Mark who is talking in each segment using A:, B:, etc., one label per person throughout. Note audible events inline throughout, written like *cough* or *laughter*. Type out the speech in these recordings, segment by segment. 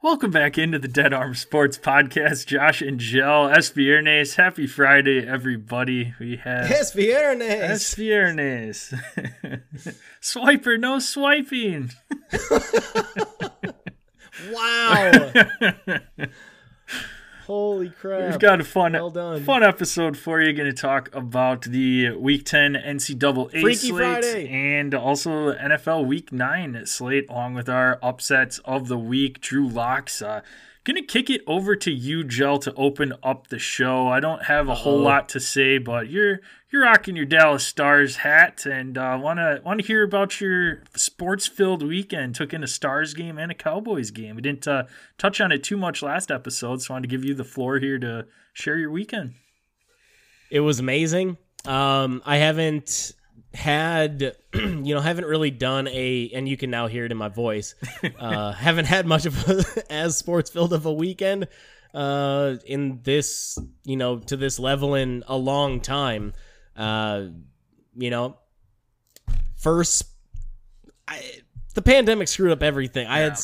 A: Welcome back into the Dead Arm Sports Podcast. Josh and Jill, Espiernes. Happy Friday, everybody. We have
B: Espiernes.
A: Espiernes. *laughs* Swiper, no swiping. *laughs*
B: wow. *laughs* Holy crap.
A: We've got a fun,
B: Well done.
A: fun episode for you. Going to talk about the Week 10 NCAA
B: Freaky
A: slate
B: Friday.
A: and also NFL Week 9 slate, along with our upsets of the week. Drew Locks. Uh, To kick it over to you, Gel, to open up the show. I don't have a whole lot to say, but you're you're rocking your Dallas Stars hat, and uh, wanna wanna hear about your sports filled weekend. Took in a Stars game and a Cowboys game. We didn't uh, touch on it too much last episode, so I wanted to give you the floor here to share your weekend.
B: It was amazing. Um, I haven't had, *clears throat* you know, haven't really done a, and you can now hear it in my voice. *laughs* Uh, haven't had much of a, *laughs* as sports filled of a weekend uh, in this, you know, to this level in a long time. Uh, you know, first, I, the pandemic screwed up everything. I had,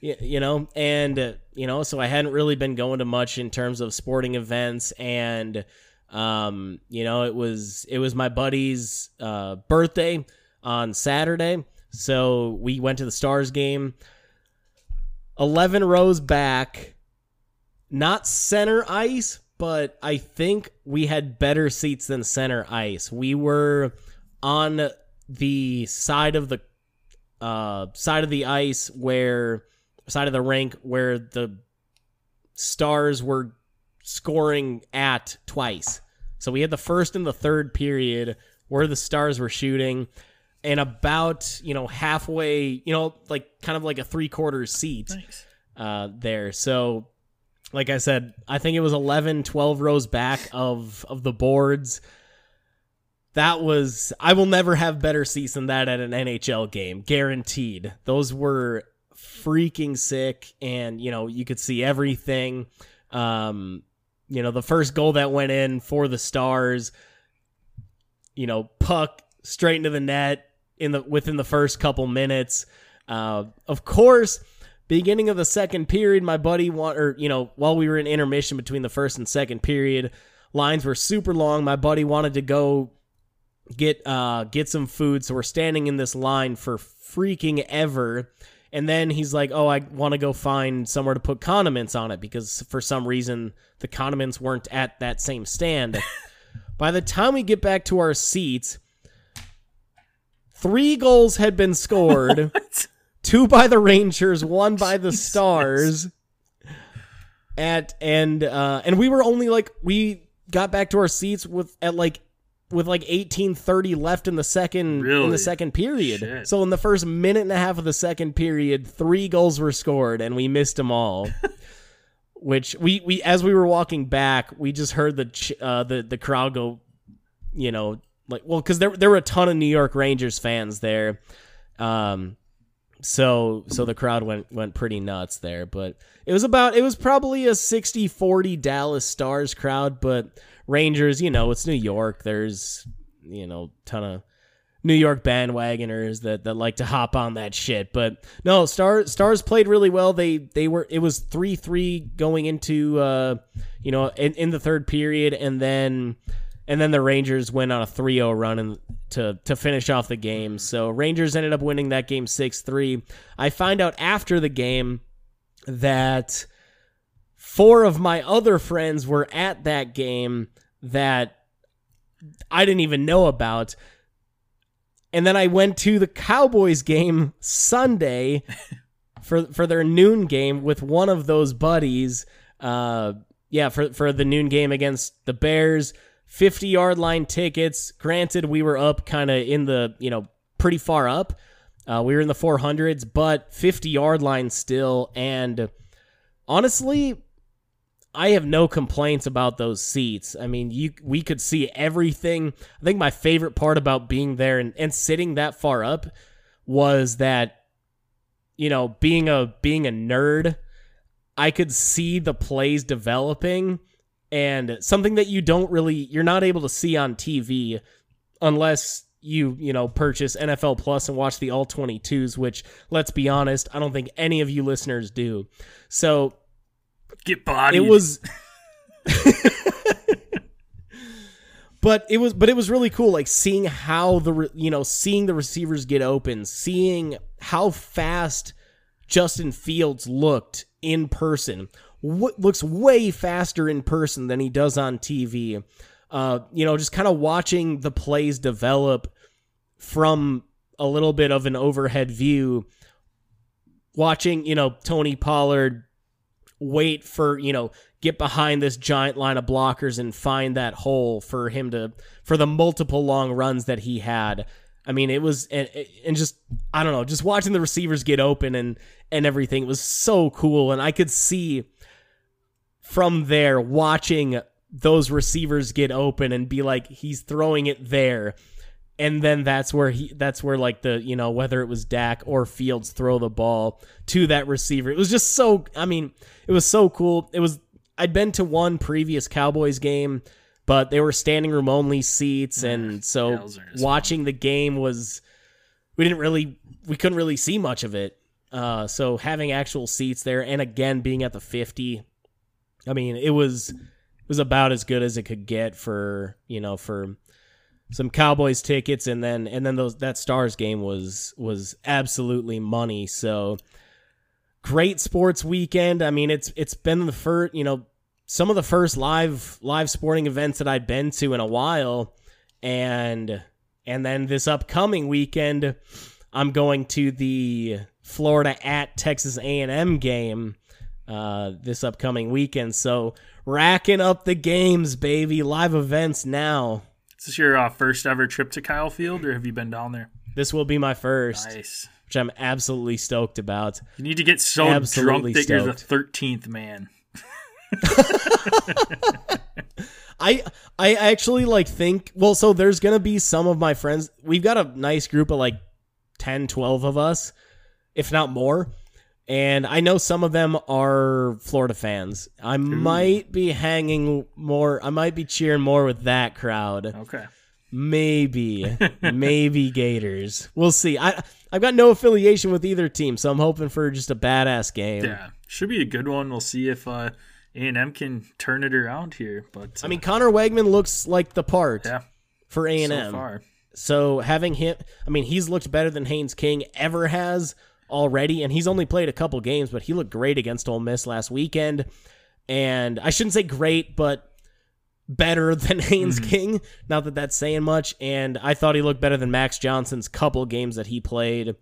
B: you know, and uh, you know, so I hadn't really been going to much in terms of sporting events and um you know it was it was my buddy's uh birthday on saturday. So we went to the stars game. 11 rows back not center ice but i think we had better seats than center ice. We were on the side of the uh side of the ice where side of the rink where the stars were scoring at twice. So we had the first and the third period where the stars were shooting and about, you know, halfway, you know, like kind of like a three quarters seat
A: Nice.
B: uh, there. So, like I said, I think it was 11, 12 rows back of of the boards. That was I will never have better seats than that at an NHL game, guaranteed. Those were freaking sick, and you know you could see everything. Um, you know the first goal that went in for the Stars, you know puck straight into the net in the within the first couple minutes. Uh, of course, beginning of the second period, my buddy want or you know while we were in intermission between the first and second period, lines were super long. My buddy wanted to go get uh get some food, so we're standing in this line for freaking ever. And then he's like, "Oh, I want to go find somewhere to put condiments on it because for some reason the condiments weren't at that same stand." *laughs* By the time we get back to our seats, three goals had been scored *laughs* two by the Rangers, one by the Stars. At and uh and we were only like we got back to our seats with at like with like 1830 left in the second in the second period.
A: Shit.
B: So in the first minute and a half of the second period, three goals were scored and we missed them all. *laughs* Which we we as we were walking back, we just heard the ch- uh the the crowd go you know, like well cuz there there were a ton of New York Rangers fans there. Um so so the crowd went went pretty nuts there, but it was about it was probably a 60-40 Dallas Stars crowd, but Rangers, you know, it's New York. There's you know, ton of New York bandwagoners that, that like to hop on that shit. But no, Star Stars played really well. They they were it was three three going into uh you know in, in the third period and then and then the Rangers went on a 3-0 run and to to finish off the game. So Rangers ended up winning that game 6-3. I find out after the game that four of my other friends were at that game that I didn't even know about. And then I went to the Cowboys game Sunday *laughs* for for their noon game with one of those buddies. Uh, yeah, for for the noon game against the Bears. 50 yard line tickets. Granted, we were up kind of in the, you know, pretty far up. Uh, we were in the 400s, but 50 yard line still. And honestly, I have no complaints about those seats. I mean, you we could see everything. I think my favorite part about being there and, and sitting that far up was that you know, being a being a nerd, I could see the plays developing and something that you don't really you're not able to see on TV unless you you know purchase NFL Plus and watch the all 22s which let's be honest I don't think any of you listeners do. So
A: get bodied.
B: It was *laughs* *laughs* But it was but it was really cool like seeing how the you know seeing the receivers get open, seeing how fast Justin Fields looked in person. What looks way faster in person than he does on TV. Uh, you know, just kind of watching the plays develop from a little bit of an overhead view, watching, you know, Tony Pollard wait for, you know, get behind this giant line of blockers and find that hole for him to, for the multiple long runs that he had. I mean, it was, and, and just, I don't know, just watching the receivers get open and, and everything was so cool. And I could see from there watching those receivers get open and be like, he's throwing it there and then that's where he that's where like the you know whether it was Dak or Fields throw the ball to that receiver. It was just so I mean, it was so cool. It was I'd been to one previous Cowboys game, but they were standing room only seats and so watching the game was we didn't really we couldn't really see much of it. Uh so having actual seats there and again being at the 50 I mean, it was it was about as good as it could get for, you know, for some Cowboys tickets, and then and then those that Stars game was was absolutely money. So great sports weekend. I mean, it's it's been the first, you know, some of the first live live sporting events that I'd been to in a while, and and then this upcoming weekend, I'm going to the Florida at Texas A&M game uh, this upcoming weekend. So racking up the games, baby, live events now.
A: Is this your uh, first ever trip to Kyle Field, or have you been down there?
B: This will be my first.
A: Nice.
B: Which I'm absolutely stoked about.
A: You need to get so absolutely drunk that stoked. you're the thirteenth man. *laughs*
B: I I actually like think well so there's going to be some of my friends we've got a nice group of like 10 12 of us if not more and I know some of them are Florida fans. I Ooh. might be hanging more. I might be cheering more with that crowd.
A: Okay.
B: Maybe, *laughs* maybe Gators. We'll see. I I've got no affiliation with either team, so I'm hoping for just a badass game.
A: Yeah, should be a good one. We'll see if uh, A&M can turn it around here. But
B: uh, I mean, Conner Weigman looks like the part.
A: Yeah.
B: For A&M. So. So having him, I mean, he's looked better than Haynes King ever has already, and he's only played a couple games, but he looked great against Ole Miss last weekend. And I shouldn't say great, but better *laughs* than Haynes mm-hmm. King. Not that that's saying much. And I thought he looked better than Max Johnson's couple games that he played.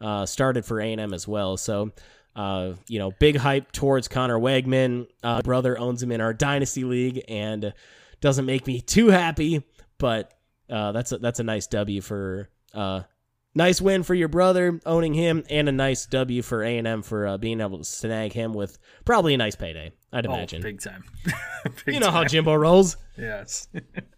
B: Uh, started for A&M as well. So, uh, you know, big hype towards Conner Weigman. Uh, brother owns him in our dynasty league, and doesn't make me *laughs* too happy, but uh, that's a, that's a nice W for uh, nice win for your brother owning him, and a nice W for A and M for uh, being able to snag him with probably a nice payday. I'd oh, imagine.
A: big time. *laughs*
B: big you know time. how Jimbo rolls.
A: Yes. *laughs*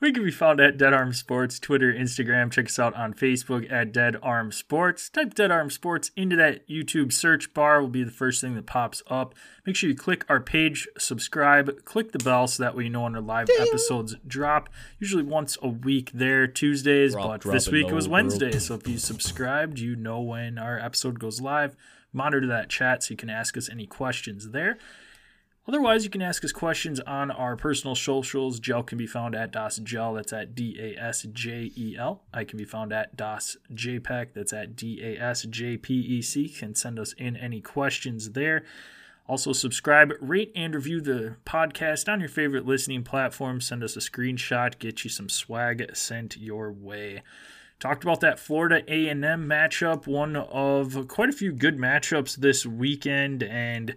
A: We can be found at Dead Arm Sports, Twitter, Instagram. Check us out on Facebook at Dead Arm Sports. Type Dead Arm Sports into that YouTube search bar, will be the first thing that pops up. Make sure you click our page, subscribe, click the bell so that way you know when our live Ding. episodes drop. Usually once a week there, Tuesdays, drop, but drop this week it was Wednesday. So if you subscribed, you know when our episode goes live. Monitor that chat so you can ask us any questions there. Otherwise, you can ask us questions on our personal socials. Gel can be found at Das Gel, that's at D A S J E L. I can be found at Das JPEC, that's at D A S J P E C. Can send us in any questions there. Also, subscribe, rate, and review the podcast on your favorite listening platform. Send us a screenshot, get you some swag sent your way. Talked about that Florida A&M matchup, one of quite a few good matchups this weekend, and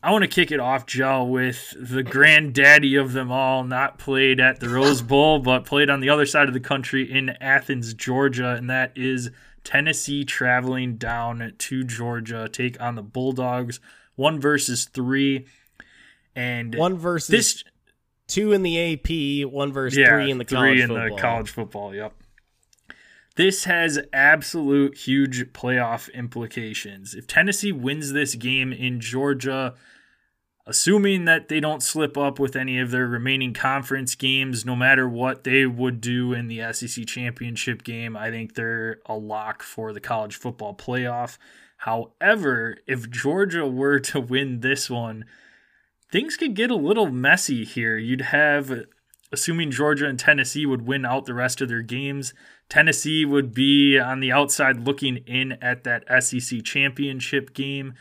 A: I want to kick it off, Joe, with the granddaddy of them all, not played at the Rose Bowl, *laughs* but played on the other side of the country in Athens, Georgia, and that is Tennessee traveling down to Georgia, take on the Bulldogs, one versus three, and
B: one versus this, two in the AP, one versus yeah, three in the college three in football.
A: the college football. Yep. This has absolute huge playoff implications. If Tennessee wins this game in Georgia, assuming that they don't slip up with any of their remaining conference games, no matter what they would do in the SEC championship game, I think they're a lock for the college football playoff. However, if Georgia were to win this one, things could get a little messy here. You'd have, assuming Georgia and Tennessee would win out the rest of their games, Tennessee would be on the outside looking in at that SEC championship game.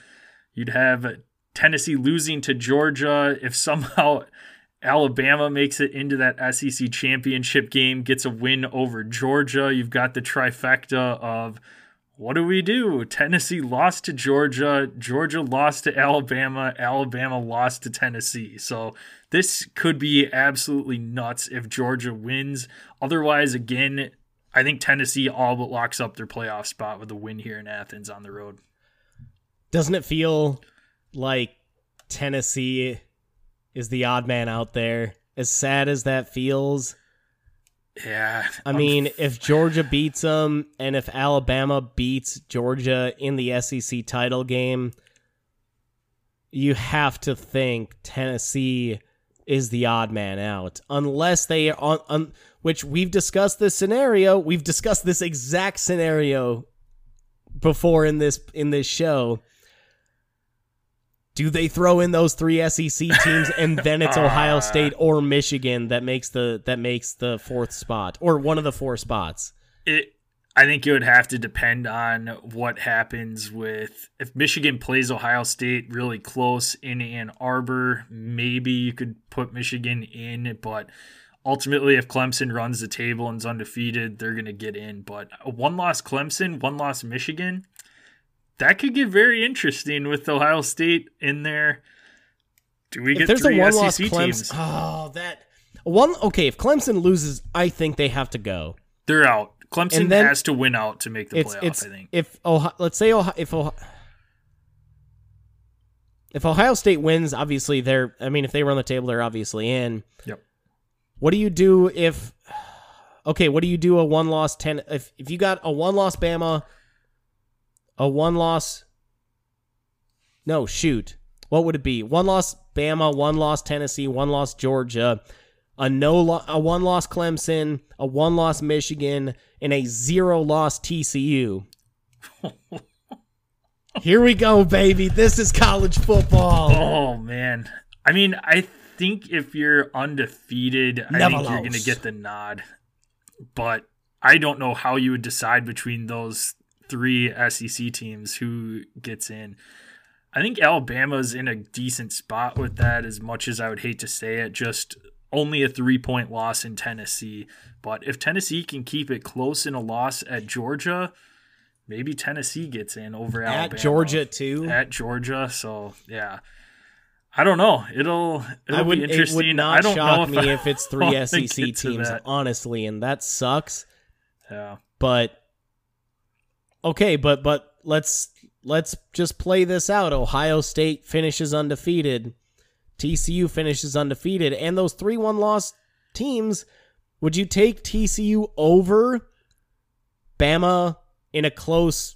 A: You'd have Tennessee losing to Georgia. If somehow *laughs* Alabama makes it into that SEC championship game, gets a win over Georgia, you've got the trifecta of what do we do? Tennessee lost to Georgia, Georgia lost to Alabama, Alabama lost to Tennessee. So this could be absolutely nuts if Georgia wins. Otherwise, again, I think Tennessee all but locks up their playoff spot with a win here in Athens on the road.
B: Doesn't it feel like Tennessee is the odd man out there? As sad as that feels,
A: yeah.
B: I mean, if Georgia beats them and if Alabama beats Georgia in the SEC title game, you have to think Tennessee is the odd man out. Unless they are on, on which we've discussed this scenario, we've discussed this exact scenario before in this in this show do they throw in those three SEC teams and then it's Ohio *laughs* State or Michigan that makes the that makes the fourth spot or one of the four spots?
A: It I think it would have to depend on what happens with if Michigan plays Ohio State really close in Ann Arbor, maybe you could put Michigan in, but ultimately if Clemson runs the table and is undefeated, they're going to get in, but one loss Clemson, one loss Michigan, that could get very interesting with Ohio State in there. Do we
B: If
A: get
B: there's
A: three
B: a one
A: SEC
B: loss
A: teams?
B: Oh that one okay. If Clemson loses, I think they have to go.
A: They're out. Clemson
B: then-
A: has to win out to make the
B: it's
A: playoff.
B: it's
A: I think.
B: if Ohio, let's say Ohio, if Ohio, if Ohio State wins, obviously they're. I mean, if they run the table, they're obviously in.
A: Yep.
B: What do you do if? *sighs* Okay, what do you do a one loss ten? If if you got a one loss Bama, a one loss. No, shoot. What would it be? One loss Bama, one loss Tennessee, one loss Georgia, a no lo- a one loss Clemson, a one loss Michigan, and a zero loss TCU. *laughs* Here we go, baby. This is college football.
A: Oh man. I mean, I think if you're undefeated, I
B: Never
A: think you're going to get the nod. But I don't know how you would decide between those three SEC teams who gets in. I think Alabama's in a decent spot with that as much as I would hate to say it, just only a 3-point loss in Tennessee. But if Tennessee can keep it close in a loss at Georgia, maybe Tennessee gets in over
B: At
A: Alabama
B: Georgia too.
A: at Georgia. So yeah, I don't know. It'll it'll
B: I would
A: be
B: it
A: interesting.
B: would
A: I
B: not shock
A: if
B: me
A: I
B: if it's *laughs* three SEC teams, honestly, and that sucks.
A: Yeah,
B: But okay, but but let's let's just play this out. Ohio State finishes undefeated. TCU finishes undefeated, and those three one loss teams. Would you take TCU over Bama in a close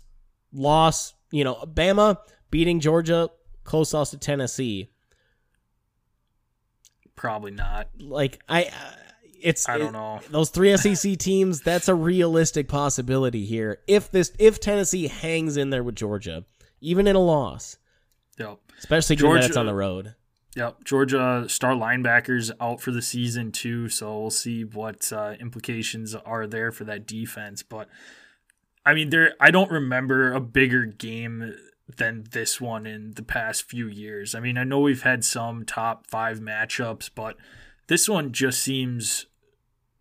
B: loss? You know, Bama beating Georgia, close loss to Tennessee.
A: probably not.
B: Like I, it's
A: I don't
B: it-
A: know.
B: those three SEC *laughs* teams. That's a realistic possibility here. If this, if Tennessee hangs in there with Georgia, even in a loss,
A: Yep.
B: especially given that it's
A: Georgia-
B: on the road.
A: Yep, Georgia star linebackers out for the season too, so we'll see what uh, implications are there for that defense. But I mean, there I don't remember a bigger game than this one in the past few years. I mean, I know we've had some top five matchups, but this one just seems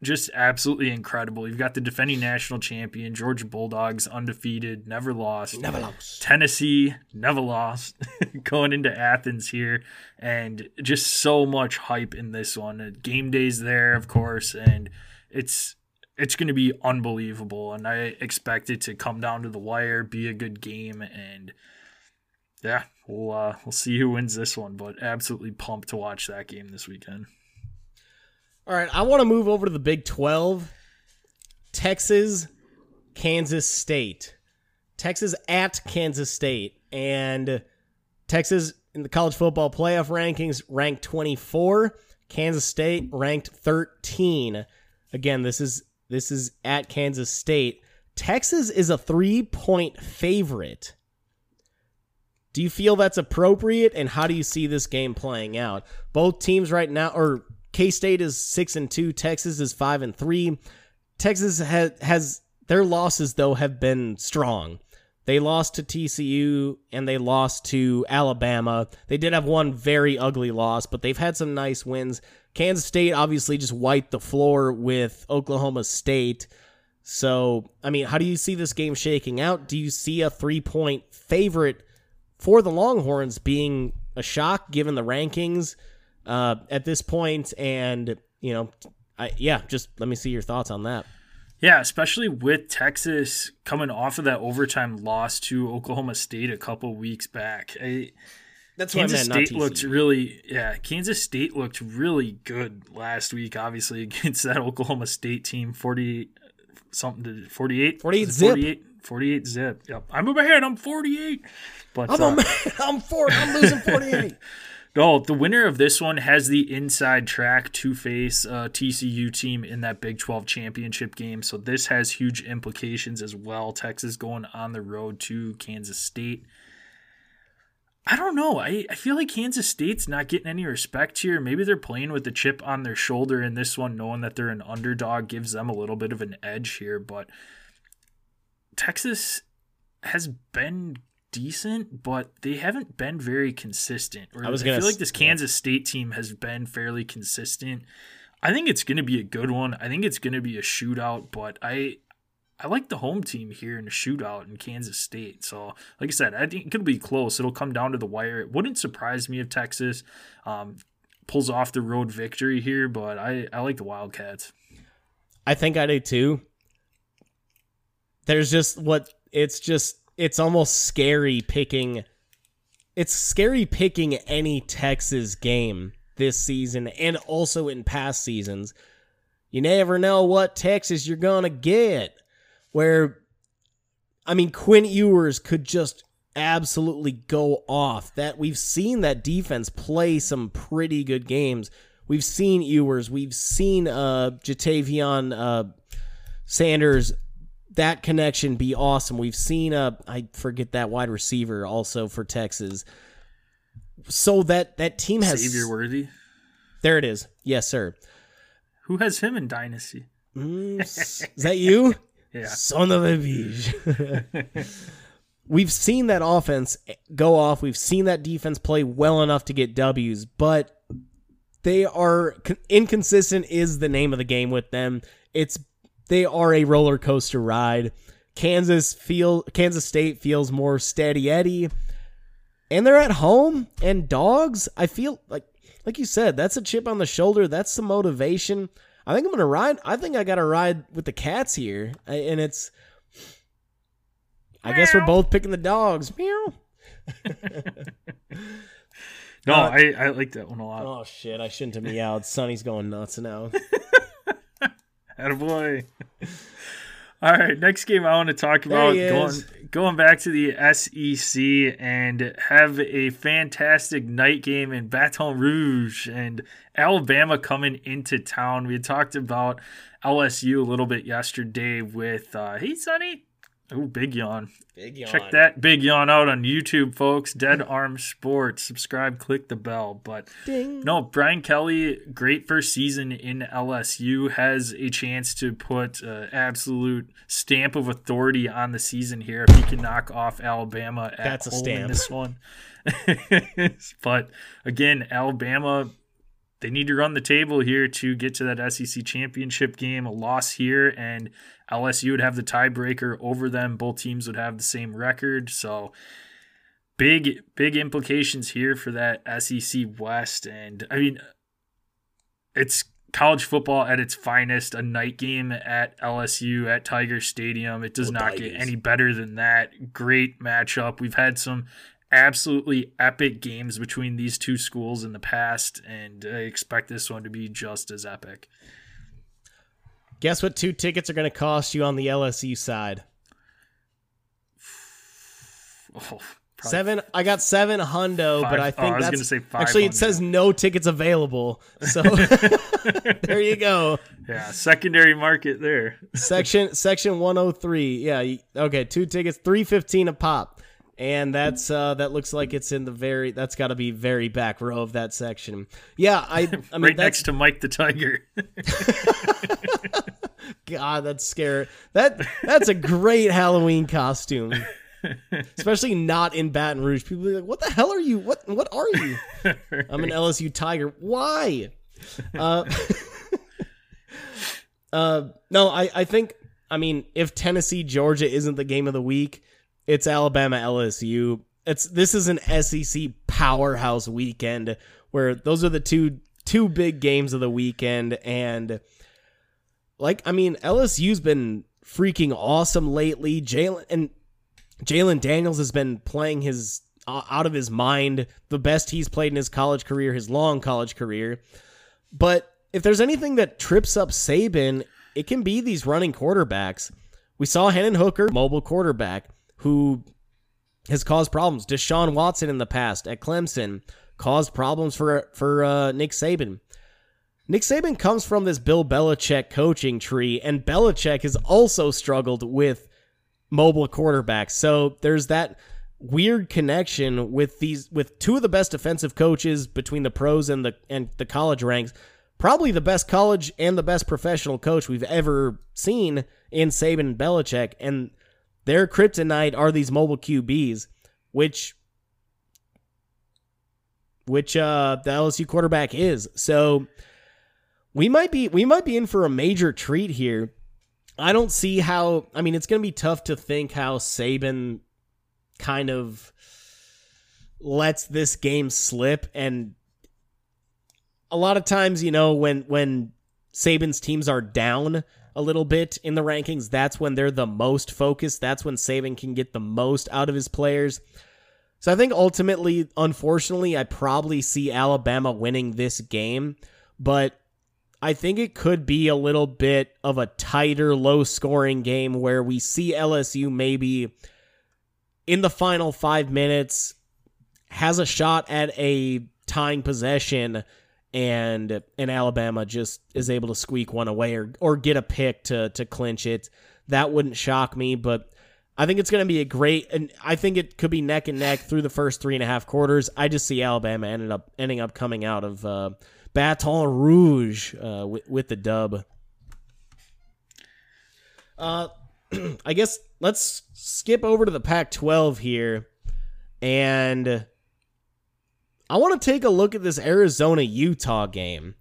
A: just absolutely incredible. You've got the defending national champion Georgia Bulldogs, undefeated, never lost.
B: Never lost.
A: Tennessee never lost *laughs* going into Athens here and just so much hype in this one. Game days there, of course, and it's it's going to be unbelievable and I expect it to come down to the wire, be a good game and yeah, we'll uh, we'll see who wins this one, but absolutely pumped to watch that game this weekend.
B: All right, I want to move over to the Big Twelve. Texas, Kansas State. Texas at Kansas State, and Texas in the college football playoff rankings, ranked 24. Kansas State ranked 13. Again, this is this is at Kansas State. Texas is a 3-point favorite. Do you feel that's appropriate and how do you see this game playing out? Both teams right now or K-State is 6 and 2, Texas is 5 and 3. Texas has has their losses though have been strong. They lost to TCU and they lost to Alabama. They did have one very ugly loss, but they've had some nice wins. Kansas State obviously just wiped the floor with Oklahoma State. So, I mean, how do you see this game shaking out? Do you see a three point favorite for the Longhorns being a shock given the rankings uh, at this? And, you know, I, yeah, just let me see your thoughts on that.
A: Yeah, especially with Texas coming off of that overtime loss to Oklahoma State a couple weeks back. I,
B: That's
A: Kansas
B: meant,
A: State looked really, yeah. Kansas State looked really good last week, obviously *laughs* against that Oklahoma State team, forty something to 48?
B: 48
A: Was it
B: zip.
A: 48, 48 zip. Yep, I'm ahead. I'm forty eight. But
B: I'm
A: uh,
B: a *laughs* man. I'm four. I'm losing 48. *laughs*
A: no, the winner of this one has the inside track to face uh, TCU team in that Big 12 championship game. So this has huge implications as well. Texas going on the road to Kansas State. I don't know. I, I feel like Kansas State's not getting any respect here. Maybe they're playing with the chip on their shoulder in this one, knowing that they're an underdog gives them a little bit of an edge here. But Texas has been decent, but they haven't been very consistent. Or
B: I was gonna
A: feel like this. Kansas State team has been fairly consistent. I think it's going to be a good one. I think it's going to be a shootout, but I I like the home team here in a shootout in Kansas State. So, like I said, I think it could be close. It'll come down to the wire. It wouldn't surprise me if Texas um, pulls off the road victory here, but I, I like the Wildcats.
B: I think I do too. There's just what it's just it's almost scary picking it's scary picking any Texas game this season and also in past seasons. You never know what Texas you're going to get. Where I mean Quinn Ewers could just absolutely go off. That we've seen that defense play some pretty good games. We've seen Ewers, we've seen uh Ja'Tavion uh Sanders that connection be awesome. We've seen a I forget that wide receiver also for Texas. So that that team has
A: Xavier Worthy.
B: There it is. Yes, sir.
A: Who has him in Dynasty?
B: Mm, *laughs* is that you?
A: Yeah.
B: Son of a bitch. *laughs* We've seen that offense go off. We've seen that defense play well enough to get W's, but they are inconsistent. Is the name of the game with them? It's they are a roller coaster ride. Kansas feel Kansas State feels more steady Eddie, and they're at home and dogs. I feel like like you said, that's a chip on the shoulder. That's the motivation. I think I'm gonna ride. I think I got to ride with the cats here, and it's. I guess we're both picking the dogs. Meow. *laughs*
A: No,
B: Uh,
A: I, I like that one a lot.
B: Oh shit! I shouldn't have meowed. Sonny's going nuts now. *laughs*
A: Attaboy. All right, next game I want to talk about going going back to the SEC and have a fantastic night game in Baton Rouge and Alabama coming into town. We had talked about LSU a little bit yesterday with uh, hey Sonny. Oh, big yawn.
B: Big yawn.
A: Check that big yawn out on YouTube, folks. Dead *laughs* Arm Sports. Subscribe, click the bell. But
B: Ding.
A: no, Brian Kelly, great first season in LSU, has a chance to put uh, absolute stamp of authority on the season here if he can knock off Alabama at
B: That's a
A: home in
B: stamp.
A: this one. *laughs* but again, Alabama, they need to run the table here to get to that SEC championship game. A loss here, and LSU would have the tiebreaker over them. Both teams would have the same record. So big, big implications here for that SEC West. And I mean, it's college football at its finest, a night game at LSU at Tiger Stadium. It does
B: Go
A: not get any better than that. Great matchup. We've had some absolutely epic games between these two schools in the past, and I expect this one to be just as epic.
B: Guess what? Two tickets are going to cost you on the LSU side.
A: Oh,
B: Seven. I got seven hundo, but
A: Five-
B: I
A: oh,
B: think
A: I was
B: that's
A: gonna say five
B: actually it says no tickets available. So *laughs* *laughs* there you go.
A: Yeah, secondary market there.
B: Section *laughs* section 103. Yeah. Okay. Two tickets, 315 a pop. And that's uh that looks like it's in the very that's got to be very back row of that section. Yeah, I I *laughs* mean
A: right
B: that's
A: next to Mike the Tiger. *laughs*
B: God, that's scary. That that's a great Halloween costume. Especially not in Baton Rouge. People be like, "What the hell are you? What what are you?" *laughs* I'm an LSU Tiger. Why? Uh, uh, no, I I think I mean if Tennessee Georgia isn't the game of the week, it's Alabama LSU. It's this is an SEC powerhouse weekend where those are the two two big games of the weekend and like I mean LSU's been freaking awesome lately. Jalen and Jalen Daniels has been playing his uh, out of his mind, the best he's played in his college career, his long college career. But if there's anything that trips up Saban, it can be these running quarterbacks. We saw Hendon Hooker, mobile quarterback, who has caused problems. Deshaun Watson in the past at Clemson caused problems for for uh, Nick Saban. Nick Saban comes from this Bill Belichick coaching tree, and Belichick has also struggled with mobile quarterbacks. So there's that weird connection with these with two of the best defensive coaches between the pros and the and the college ranks. Probably the best college and the best professional coach we've ever seen in Saban and Belichick, and their kryptonite are these mobile QBs, which which uh the LSU quarterback is. So we might be we might be in for a major treat here. I don't see how I mean it's going to be tough to think how Saban kind of lets this game slip and a lot of times, you know, when when Saban's teams are down a little bit in the rankings, that's when they're the most focused. That's when Saban can get the most out of his players. So I think ultimately, unfortunately, I probably see Alabama winning this game, but I think it could be a little bit of a tighter, low scoring game where we see LSU maybe in the final five minutes has a shot at a tying possession and and Alabama just is able to squeak one away or or get a pick to to clinch it. That wouldn't shock me, but I think it's going to be a great, and I think it could be neck and neck through the first three and a half quarters. I just see Alabama ended up ending up coming out of uh, Baton Rouge uh, with, with the dub. Uh, *clears throat* I guess let's skip over to the Pac-12 here, and I want to take a look at this Arizona Utah game.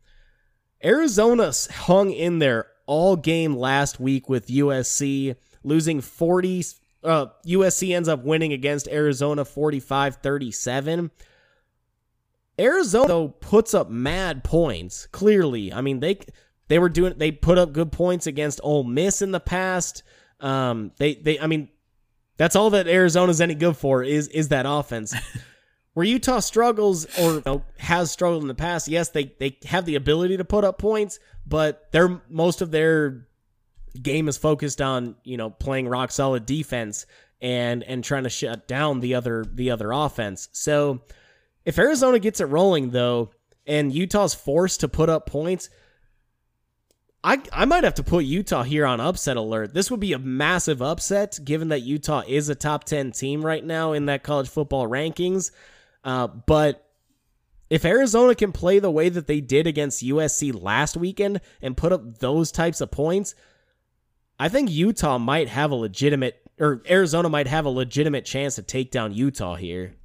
B: Arizona hung in there all game last week with USC, losing 40. Uh, USC ends up winning against Arizona 45 37. Arizona though puts up mad points. Clearly, I mean they they were doing they put up good points against Ole Miss in the past. Um, they they I mean that's all that Arizona's any good for is is that offense. *laughs* Where Utah struggles or you know, has struggled in the past, yes, they they have the ability to put up points, but they're most of their game is focused on you know playing rock solid defense and and trying to shut down the other the other offense. So if Arizona gets it rolling though, and Utah's forced to put up points, I I might have to put Utah here on upset alert. This would be a massive upset given that Utah is a top 10 team right now in that college football rankings. Uh, but if Arizona can play the way that they did against USC last weekend and put up those types of points, I think Utah might have a legitimate or Arizona might have a legitimate chance to take down Utah here.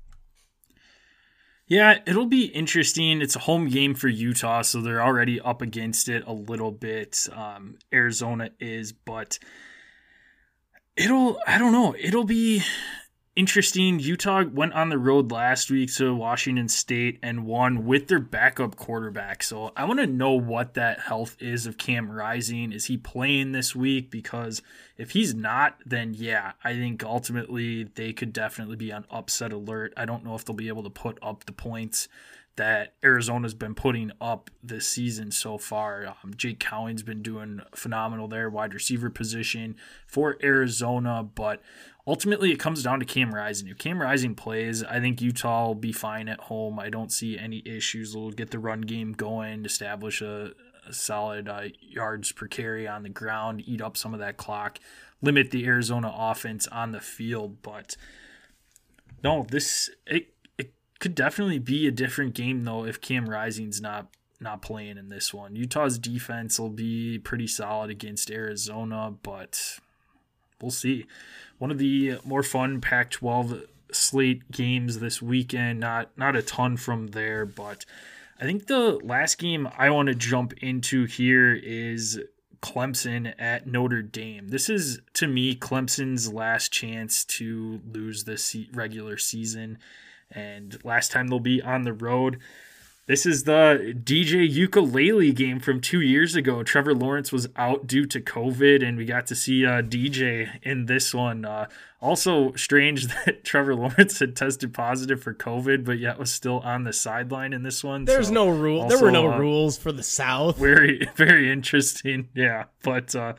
A: Yeah, it'll be interesting. It's a home game for Utah, so they're already up against it a little bit. Um, Arizona is, but it'll, I don't know, it'll be interesting. Utah went on the road last week to Washington State and won with their backup quarterback. So I want to know what that health is of Cam Rising. Is he playing this week? Because if he's not, then yeah, I think ultimately they could definitely be on upset alert. I don't know if they'll be able to put up the points that Arizona's been putting up this season so far. Um, Jake Cowing's been doing phenomenal there, wide receiver position for Arizona, but ultimately it comes down to Cam Rising. If Cam Rising plays, I think Utah will be fine at home. I don't see any issues. They'll get the run game going, establish a, a solid uh, yards per carry on the ground, eat up some of that clock, limit the Arizona offense on the field, but no, this it could definitely be a different game though if Cam Rising's not not playing in this one. Utah's defense will be pretty solid against Arizona, but we'll see. One of the more fun Pac-12 slate games this weekend. Not not a ton from there, but I think the last game I want to jump into here is Clemson at Notre Dame. This is to me Clemson's last chance to lose this regular season and last time they'll be on the road. This is the DJ ukulele game from two years ago. Trevor Lawrence was out due to COVID, and we got to see uh, DJ in this one. Uh, also, strange *laughs* that Trevor Lawrence had tested positive for COVID, but yet was still on the sideline in this one.
B: There's so no rule. there were no uh, rules for the South.
A: Very, *laughs* very interesting. Yeah, but uh,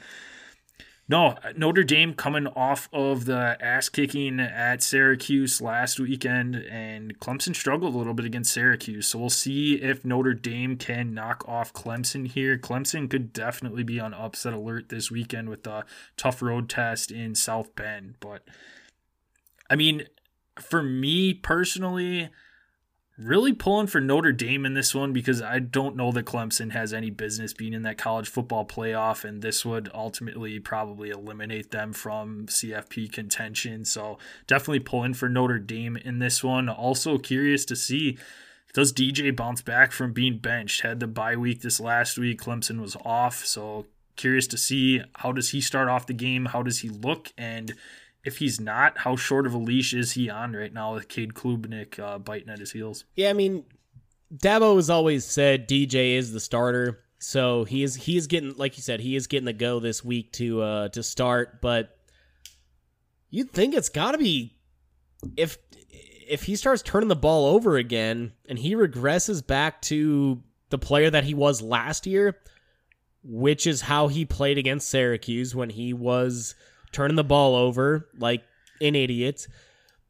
A: no, Notre Dame coming off of the ass kicking at Syracuse last weekend, and Clemson struggled a little bit against Syracuse. So we'll see if Notre Dame can knock off Clemson here. Clemson could definitely be on upset alert this weekend with the tough road test in South Bend. But I mean, for me personally, really pulling for Notre Dame in this one because I don't know that Clemson has any business being in that college football playoff, and this would ultimately probably eliminate them from CFP contention. So definitely pulling for Notre Dame in this one. Also curious to see. Does DJ bounce back from being benched? Had the bye week this last week. Clemson was off, so curious to see how does he start off the game? How does he look? And if he's not, how short of a leash is he on right now with Cade Klubnik uh, biting at his heels?
B: Yeah, I mean, Dabo has always said DJ is the starter, so he is he is getting like you said he is getting the go this week to uh to start, but you'd think it's got to be if if he starts turning the ball over again and he regresses back to the player that he was last year, which is how he played against Syracuse when he was turning the ball over like an idiot,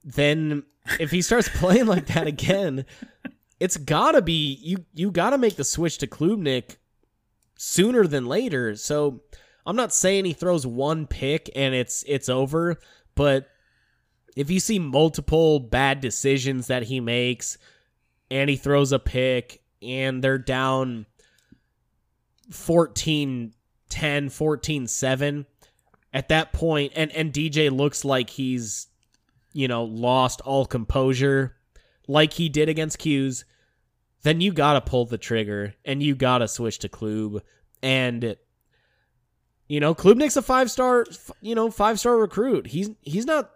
B: then if he starts *laughs* playing like that again, it's gotta be you. You gotta make the switch to Klubnik sooner than later. So I'm not saying he throws one pick and it's it's over, but if you see multiple bad decisions that he makes and he throws a pick and they're down 14 10 14 7 at that point and and DJ looks like he's you know lost all composure like he did against 'Cuse. Then you got to pull the trigger and you got to switch to Klub and you know Klubnik's a five star you know five star recruit. He's he's not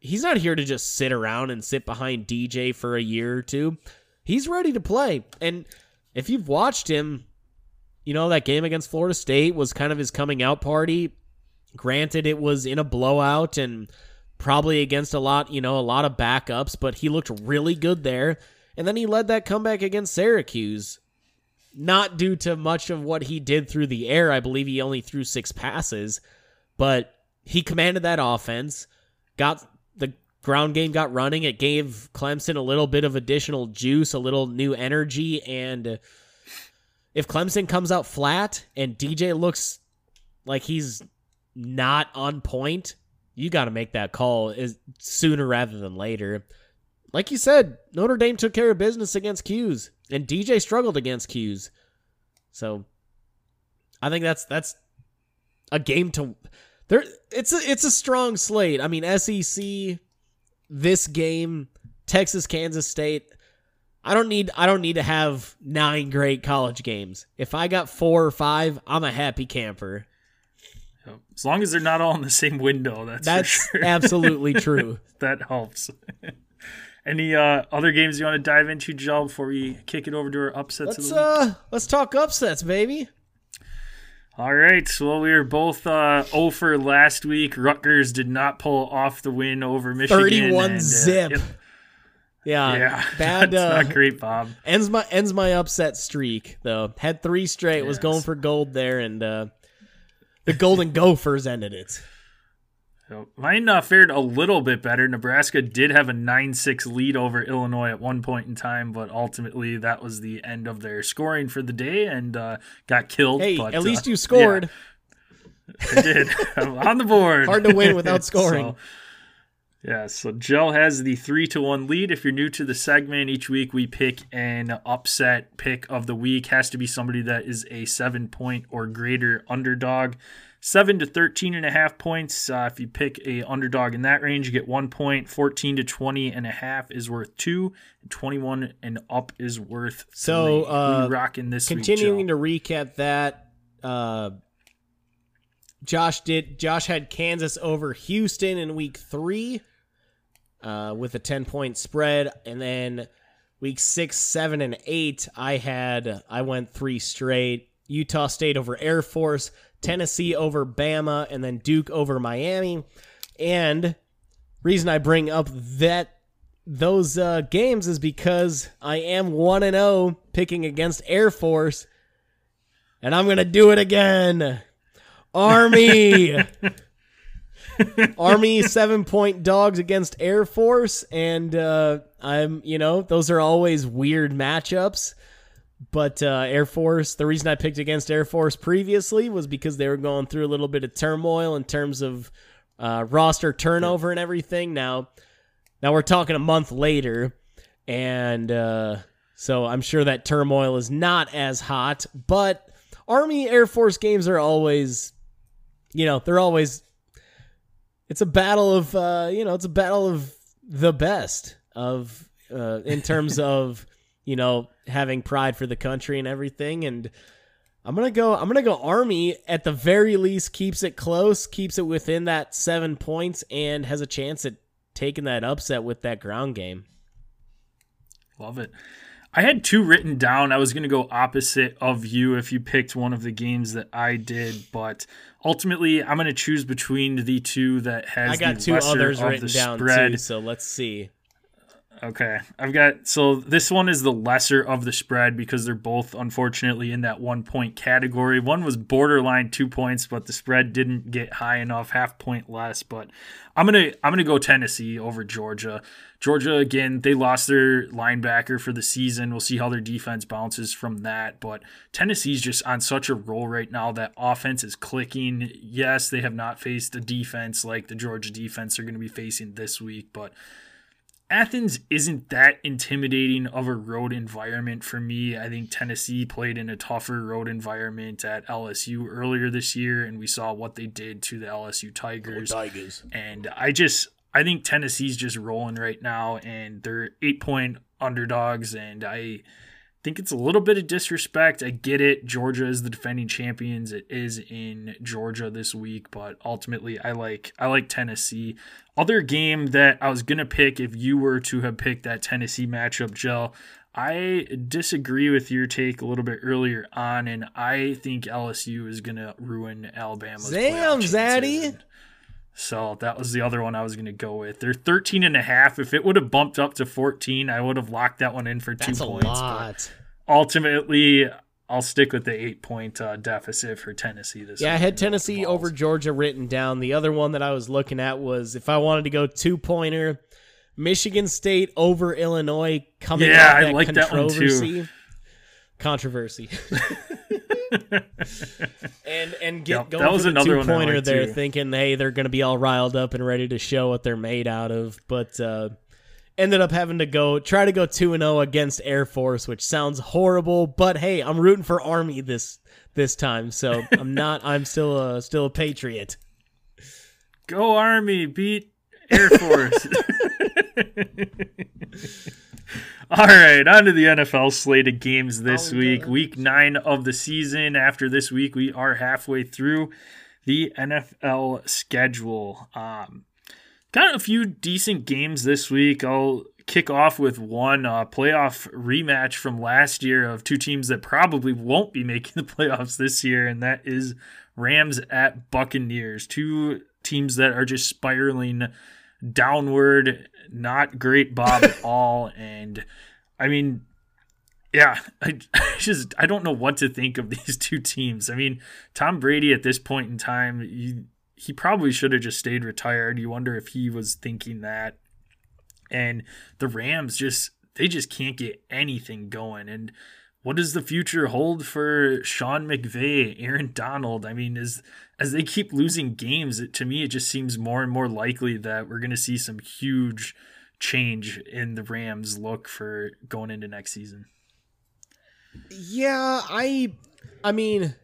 B: he's not here to just sit around and sit behind DJ for a year or two. He's ready to play. And if you've watched him you know that game against Florida State was kind of his coming out party Granted, it was in a blowout and probably against a lot, you know, a lot of backups, but he looked really good there. And then he led that comeback against Syracuse, not due to much of what he did through the air. I believe he only threw six passes, but he commanded that offense, got the ground game got running. It gave Clemson a little bit of additional juice, a little new energy. And if Clemson comes out flat and DJ looks like he's not on point, you got to make that call is sooner rather than later. Like you said, Notre Dame took care of business against 'Cuse, and DJ struggled against 'Cuse. So, I think that's that's a game to there. It's a it's a strong slate. I mean, SEC, this game, Texas, Kansas State. I don't need I don't need to have nine great college games. If I got four or five, I'm a happy camper.
A: As long as they're not all in the same window, that's
B: that's
A: sure.
B: absolutely *laughs* true.
A: that helps. *laughs* Any uh, other games you want to dive into, Joe, before we kick it over to our upsets?
B: Let's uh, let's talk upsets, baby.
A: All right. Well, we were both uh, 0 for last week. Rutgers did not pull off the win over Michigan.
B: 31 and, uh, zip. Yeah,
A: yeah, *laughs*
B: bad.
A: That's
B: uh,
A: not great, Bob.
B: ends my ends my upset streak though. Had three straight. Was going for gold there, and uh, the Golden *laughs* Gophers ended it.
A: So mine uh, fared a little bit better. Nebraska did have a 9 6 lead over Illinois at one point in time, but ultimately that was the end of their scoring for the day and uh, got killed.
B: Hey,
A: but,
B: at least
A: uh,
B: you scored.
A: yeah, I did. *laughs* I'm on the board.
B: Hard to win *laughs* without scoring.
A: So, yeah, so Joe has the three to one lead. If you're new to the segment, each week we pick an upset pick of the week. Has to be somebody that is a seven point or greater underdog. Seven to 13 and a half points. Uh, if you pick a underdog in that range, you get one point. 14 to 20 and a half is worth two. 21 and up is worth
B: So,
A: three.
B: Uh,
A: rocking this
B: Continuing
A: week,
B: to recap that, uh, Josh did. Josh had Kansas over Houston in week three, uh, with a ten point spread, and then week six, seven, and eight, I had I went three straight. Utah State over Air Force, Tennessee over Bama, and then Duke over Miami. And reason I bring up that those uh, games is because I am one and zero picking against Air Force, and I'm gonna do it again. Army, *laughs* *laughs* Army seven point dogs against Air Force, and uh, I'm you know those are always weird matchups. But uh, Air Force, the reason I picked against Air Force previously was because they were going through a little bit of turmoil in terms of uh, roster turnover and everything. Now, now we're talking a month later, and uh, so I'm sure that turmoil is not as hot. But Army Air Force games are always, you know, they're always. It's a battle of, uh, you know, it's a battle of the best of uh, in terms *laughs* of you know having pride for the country and everything and i'm gonna go i'm gonna go army at the very least keeps it close keeps it within that seven points and has a chance at taking that upset with that ground game
A: Love it. I had two written down. I was going to go opposite of you if you picked one of the games that I did, but ultimately I'm going to choose between the two that has
B: i got
A: the
B: two others
A: of
B: written
A: the
B: down
A: spread.
B: too so let's see
A: Okay. I've got so this one is the lesser of the spread because they're both unfortunately in that one point category. One was borderline two points, but the spread didn't get high enough, half point less. But I'm gonna I'm gonna go Tennessee over Georgia. Georgia again, they lost their linebacker for the season. We'll see how their defense bounces from that. But Tennessee's just on such a roll right now that offense is clicking. Yes, they have not faced a defense like the Georgia defense they're gonna be facing this week, but Athens isn't that intimidating of a road environment for me. I think Tennessee played in a tougher road environment at LSU earlier this year, and we saw what they did to the LSU Tigers.
B: tigers
A: And I just, I think Tennessee's just rolling right now, and they're eight point underdogs, and I think it's a little bit of disrespect. I get it. Georgia is the defending champions. It is in Georgia this week, but ultimately I like I like Tennessee. Other game that I was gonna pick if you were to have picked that Tennessee matchup, Jill. I disagree with your take a little bit earlier on, and I think LSU is gonna ruin Alabama's.
B: Damn. Zaddy.
A: So that was the other one I was going to go with. They're 13 and a half. If it would have bumped up to 14, I would have locked that one in for two
B: that's a
A: points. But
B: lot
A: ultimately, I'll stick with the eight point uh, deficit for Tennessee this
B: yeah i had
A: and go with the
B: tennessee over georgia written down the other one that i was looking at was if i wanted to go two pointer michigan state over illinois coming
A: Yeah, I like that one too.
B: controversy *laughs* and and get
A: Yep,
B: going
A: that was
B: the
A: another
B: two pointer there,
A: too.
B: thinking hey they're gonna be all riled up and ready to show what they're made out of, but uh, ended up having to go try to go two and zero against Air Force, which sounds horrible, but hey, I'm rooting for Army this this time, so I'm *laughs* not. I'm still a still a patriot.
A: Go Army, beat Air Force. *laughs* All right, on to the NFL slated games this
B: Oh,
A: week. Week nine of the season. After this week, we are halfway through the NFL schedule. Um, got a few decent games this week. I'll kick off with one uh, playoff rematch from last year of two teams that probably won't be making the *laughs* playoffs this year, and that is Rams at Buccaneers. Two teams that are just spiraling downward, not great Bob at *laughs* all. And I mean, yeah, I, *laughs* I, just I don't know what to think of these two teams. I mean, Tom Brady at this point in time, you, he probably should have just stayed retired. You wonder if he was thinking that. And the Rams just they just can't get anything going. And what does the future hold for Sean McVay, Aaron Donald? I mean, as as they keep losing games, it, to me it just seems more and more likely that we're going to see some huge change in the Rams look for going into next season.
B: Yeah, I I mean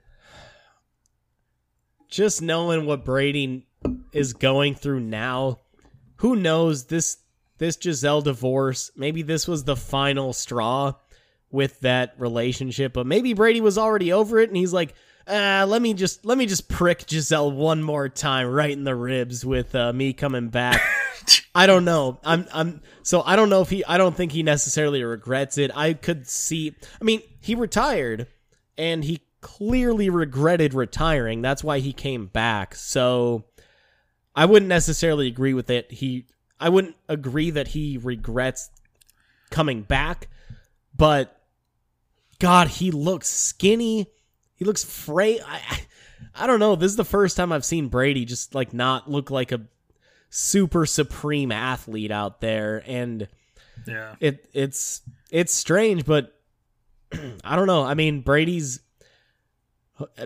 B: just knowing what Brady is going through now, who knows this this Gisele divorce, maybe this was the final straw with that relationship, but maybe Brady was already over it and he's like, uh, let me just let me just prick Gisele one more time right in the ribs with uh, me coming back. *laughs* I don't know. I'm I'm so I don't know if he I don't think he necessarily regrets it. I could see I mean, he retired and he clearly regretted retiring. That's why he came back. So I wouldn't necessarily agree with it. He I wouldn't agree that he regrets coming back, but God, he looks skinny. He looks fray. I, I don't know. This is the first time I've seen Brady just like not look like a super supreme athlete out there, and
A: yeah,
B: it it's it's strange, but *clears throat* I don't know. I mean, Brady's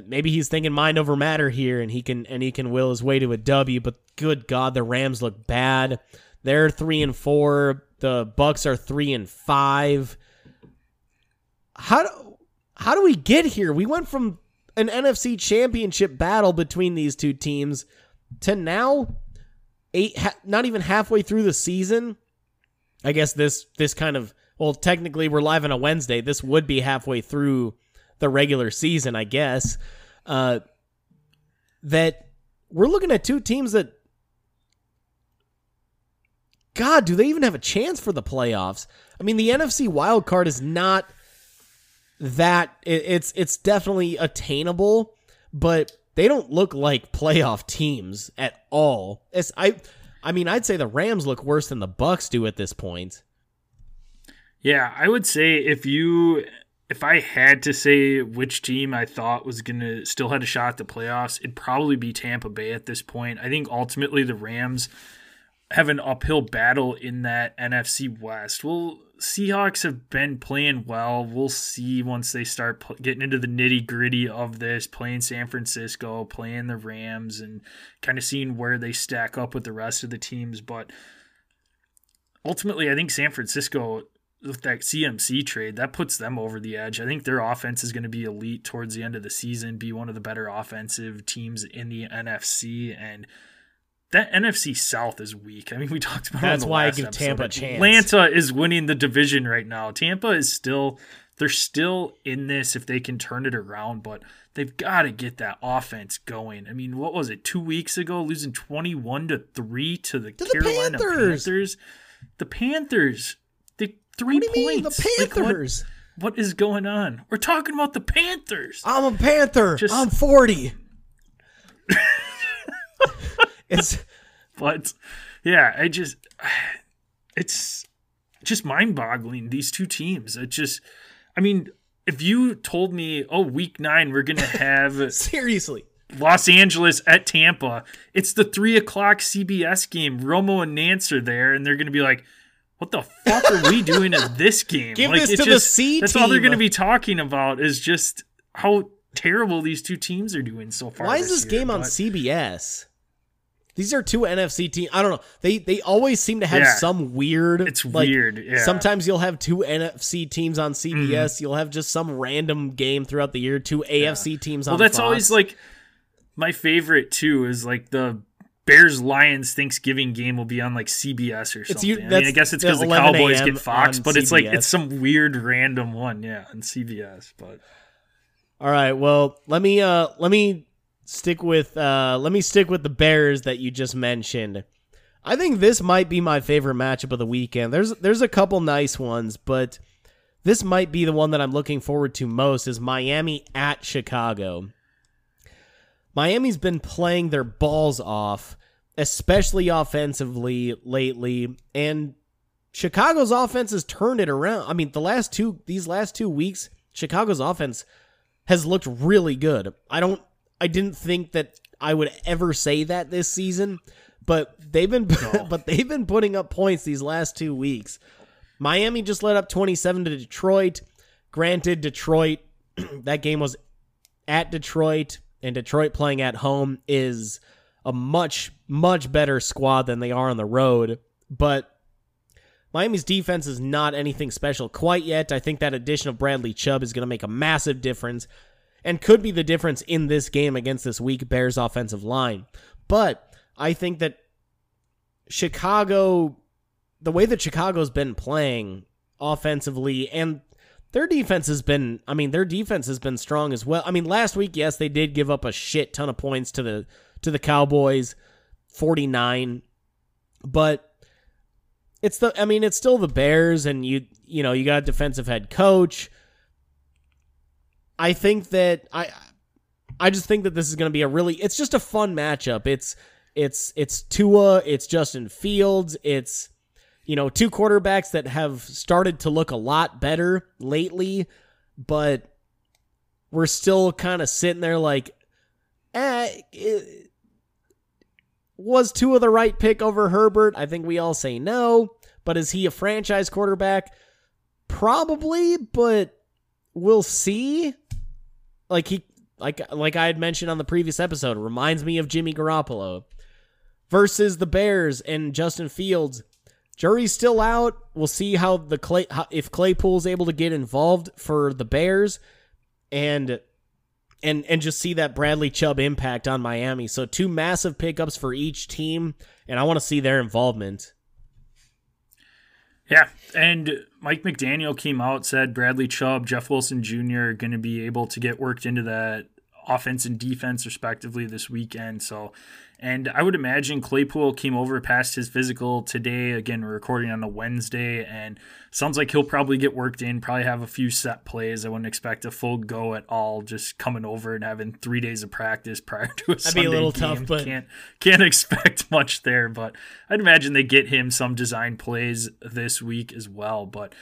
B: maybe he's thinking mind over matter here, and he can and he can will his way to a W. But good God, the Rams look bad. They're three and four. The Bucks are three and five. How do how do we get here? We went from an NFC championship battle between these two teams to now eight ha- not even halfway through the season. I guess this this kind of well technically we're live on a Wednesday. This would be halfway through the regular season, I guess. Uh, that we're looking at two teams that God, do they even have a chance for the playoffs? I mean, the NFC wild card is not that it's it's definitely attainable, but they don't look like playoff teams at all. It's I I mean, I'd say the Rams look worse than the Bucks do at this point.
A: Yeah, I would say if you if I had to say which team I thought was going to still had a shot at the playoffs, it'd probably be Tampa Bay at this point. I think ultimately the Rams have an uphill battle in that NFC West. Well, Seahawks have been playing well. We'll see once they start getting into the nitty gritty of this, playing San Francisco, playing the Rams, and kind of seeing where they stack up with the rest of the teams. But ultimately, I think San Francisco, with that CMC trade, that puts them over the edge. I think their offense is going to be elite towards the end of the season, be one of the better offensive teams in the NFC. And that NFC South is weak. I mean, we *laughs* talked about
B: that's why
A: I
B: give
A: episode.
B: Tampa a chance.
A: Atlanta is winning the division right now. Tampa is still they're still in this if they can turn it around, but they've got to get that offense going. I mean, what was it two weeks ago, losing twenty one to three to the
B: to
A: Carolina
B: the Panthers.
A: Panthers? The Panthers, the three
B: what do you
A: points.
B: Mean, the Panthers.
A: Like, what, what is going on? We're talking about the Panthers.
B: I'm a Panther. Just, I'm forty. *laughs* it's
A: but yeah, I just it's just mind-boggling these two teams. It just I mean, if you told me, oh, week nine we're gonna *laughs* have
B: seriously
A: Los Angeles at Tampa, it's the three o'clock CBS game. Romo and Nance are there, and they're gonna be like, "What the fuck are we doing at this *laughs* game?"
B: Give
A: like,
B: this to
A: just,
B: the C
A: That's
B: team.
A: all they're gonna be talking about is just how terrible these two teams are doing so far.
B: Why is this
A: year,
B: game on
A: but...
B: CBS? These are two NFC teams. I don't know. They they always seem to have
A: yeah.
B: some weird.
A: It's
B: like,
A: weird. Yeah.
B: Sometimes you'll have two NFC teams on CBS. Mm-hmm. You'll have just some random game throughout the year. Two AFC
A: yeah.
B: teams on.
A: Well, that's
B: Fox.
A: always like my favorite too. Is like the Bears Lions Thanksgiving game will be on like CBS or something.
B: You,
A: I mean, I guess it's because the Cowboys get Fox, but
B: CBS.
A: it's like it's some weird random one, yeah, on CBS. But
B: all right, well, let me uh let me stick with uh let me stick with the Bears that you just mentioned. I think this might be my favorite matchup of the weekend. There's there's a couple nice ones, but this might be the one that I'm looking forward to most is Miami at Chicago. Miami's been playing their balls off especially offensively lately. And Chicago's offense has turned it around. I mean, the last two these last two weeks, Chicago's offense has looked really good. I don't I didn't think that I would ever say that this season, but they've been *laughs* no. but they've been putting up points these last two weeks. Miami just led up 27 to Detroit. Granted, Detroit *clears throat* that game was at Detroit and Detroit playing at home is a much much better squad than they are on the road, but Miami's defense is not anything special quite yet. I think that addition of Bradley Chubb is going to make a massive difference and could be the difference in this game against this weak Bears offensive line. But I think that Chicago, the way that Chicago's been playing offensively and their defense has been I mean their defense has been strong as well. I mean last week yes they did give up a shit ton of points to the to the Cowboys 49 but it's the I mean it's still the Bears and you you know you got a defensive head coach. I think that I I just think that this is going to be a really it's just a fun matchup. It's it's it's Tua, it's Justin Fields, it's you know two quarterbacks that have started to look a lot better lately, but we're still kind of sitting there like eh, it, was Tua the right pick over Herbert? I think we all say no. But is he a franchise quarterback? Probably, but we'll see. Like he like like I had mentioned on the previous episode, reminds me of Jimmy Garoppolo versus the Bears and Justin Fields. Jury's still out. We'll see how the Clay how, if Claypool's able to get involved for the Bears and and and just see that Bradley Chubb impact on Miami. So two massive pickups for each team, and I want to see their involvement.
A: Yeah, and Mike McDaniel came out said Bradley Chubb, Jeff Wilson Jr. are going to be able to get worked into that offense and defense respectively this weekend. So and I would imagine Claypool came over past his physical today. Again, we're recording on a Wednesday, and sounds like he'll probably get worked in, probably have a few set plays. I wouldn't expect a full go at all, just coming over and having three days of practice *laughs* prior to a That'd Sunday be a little game. tough, but can't can't *laughs* expect much there. But I'd imagine they get him some design plays this week as well. But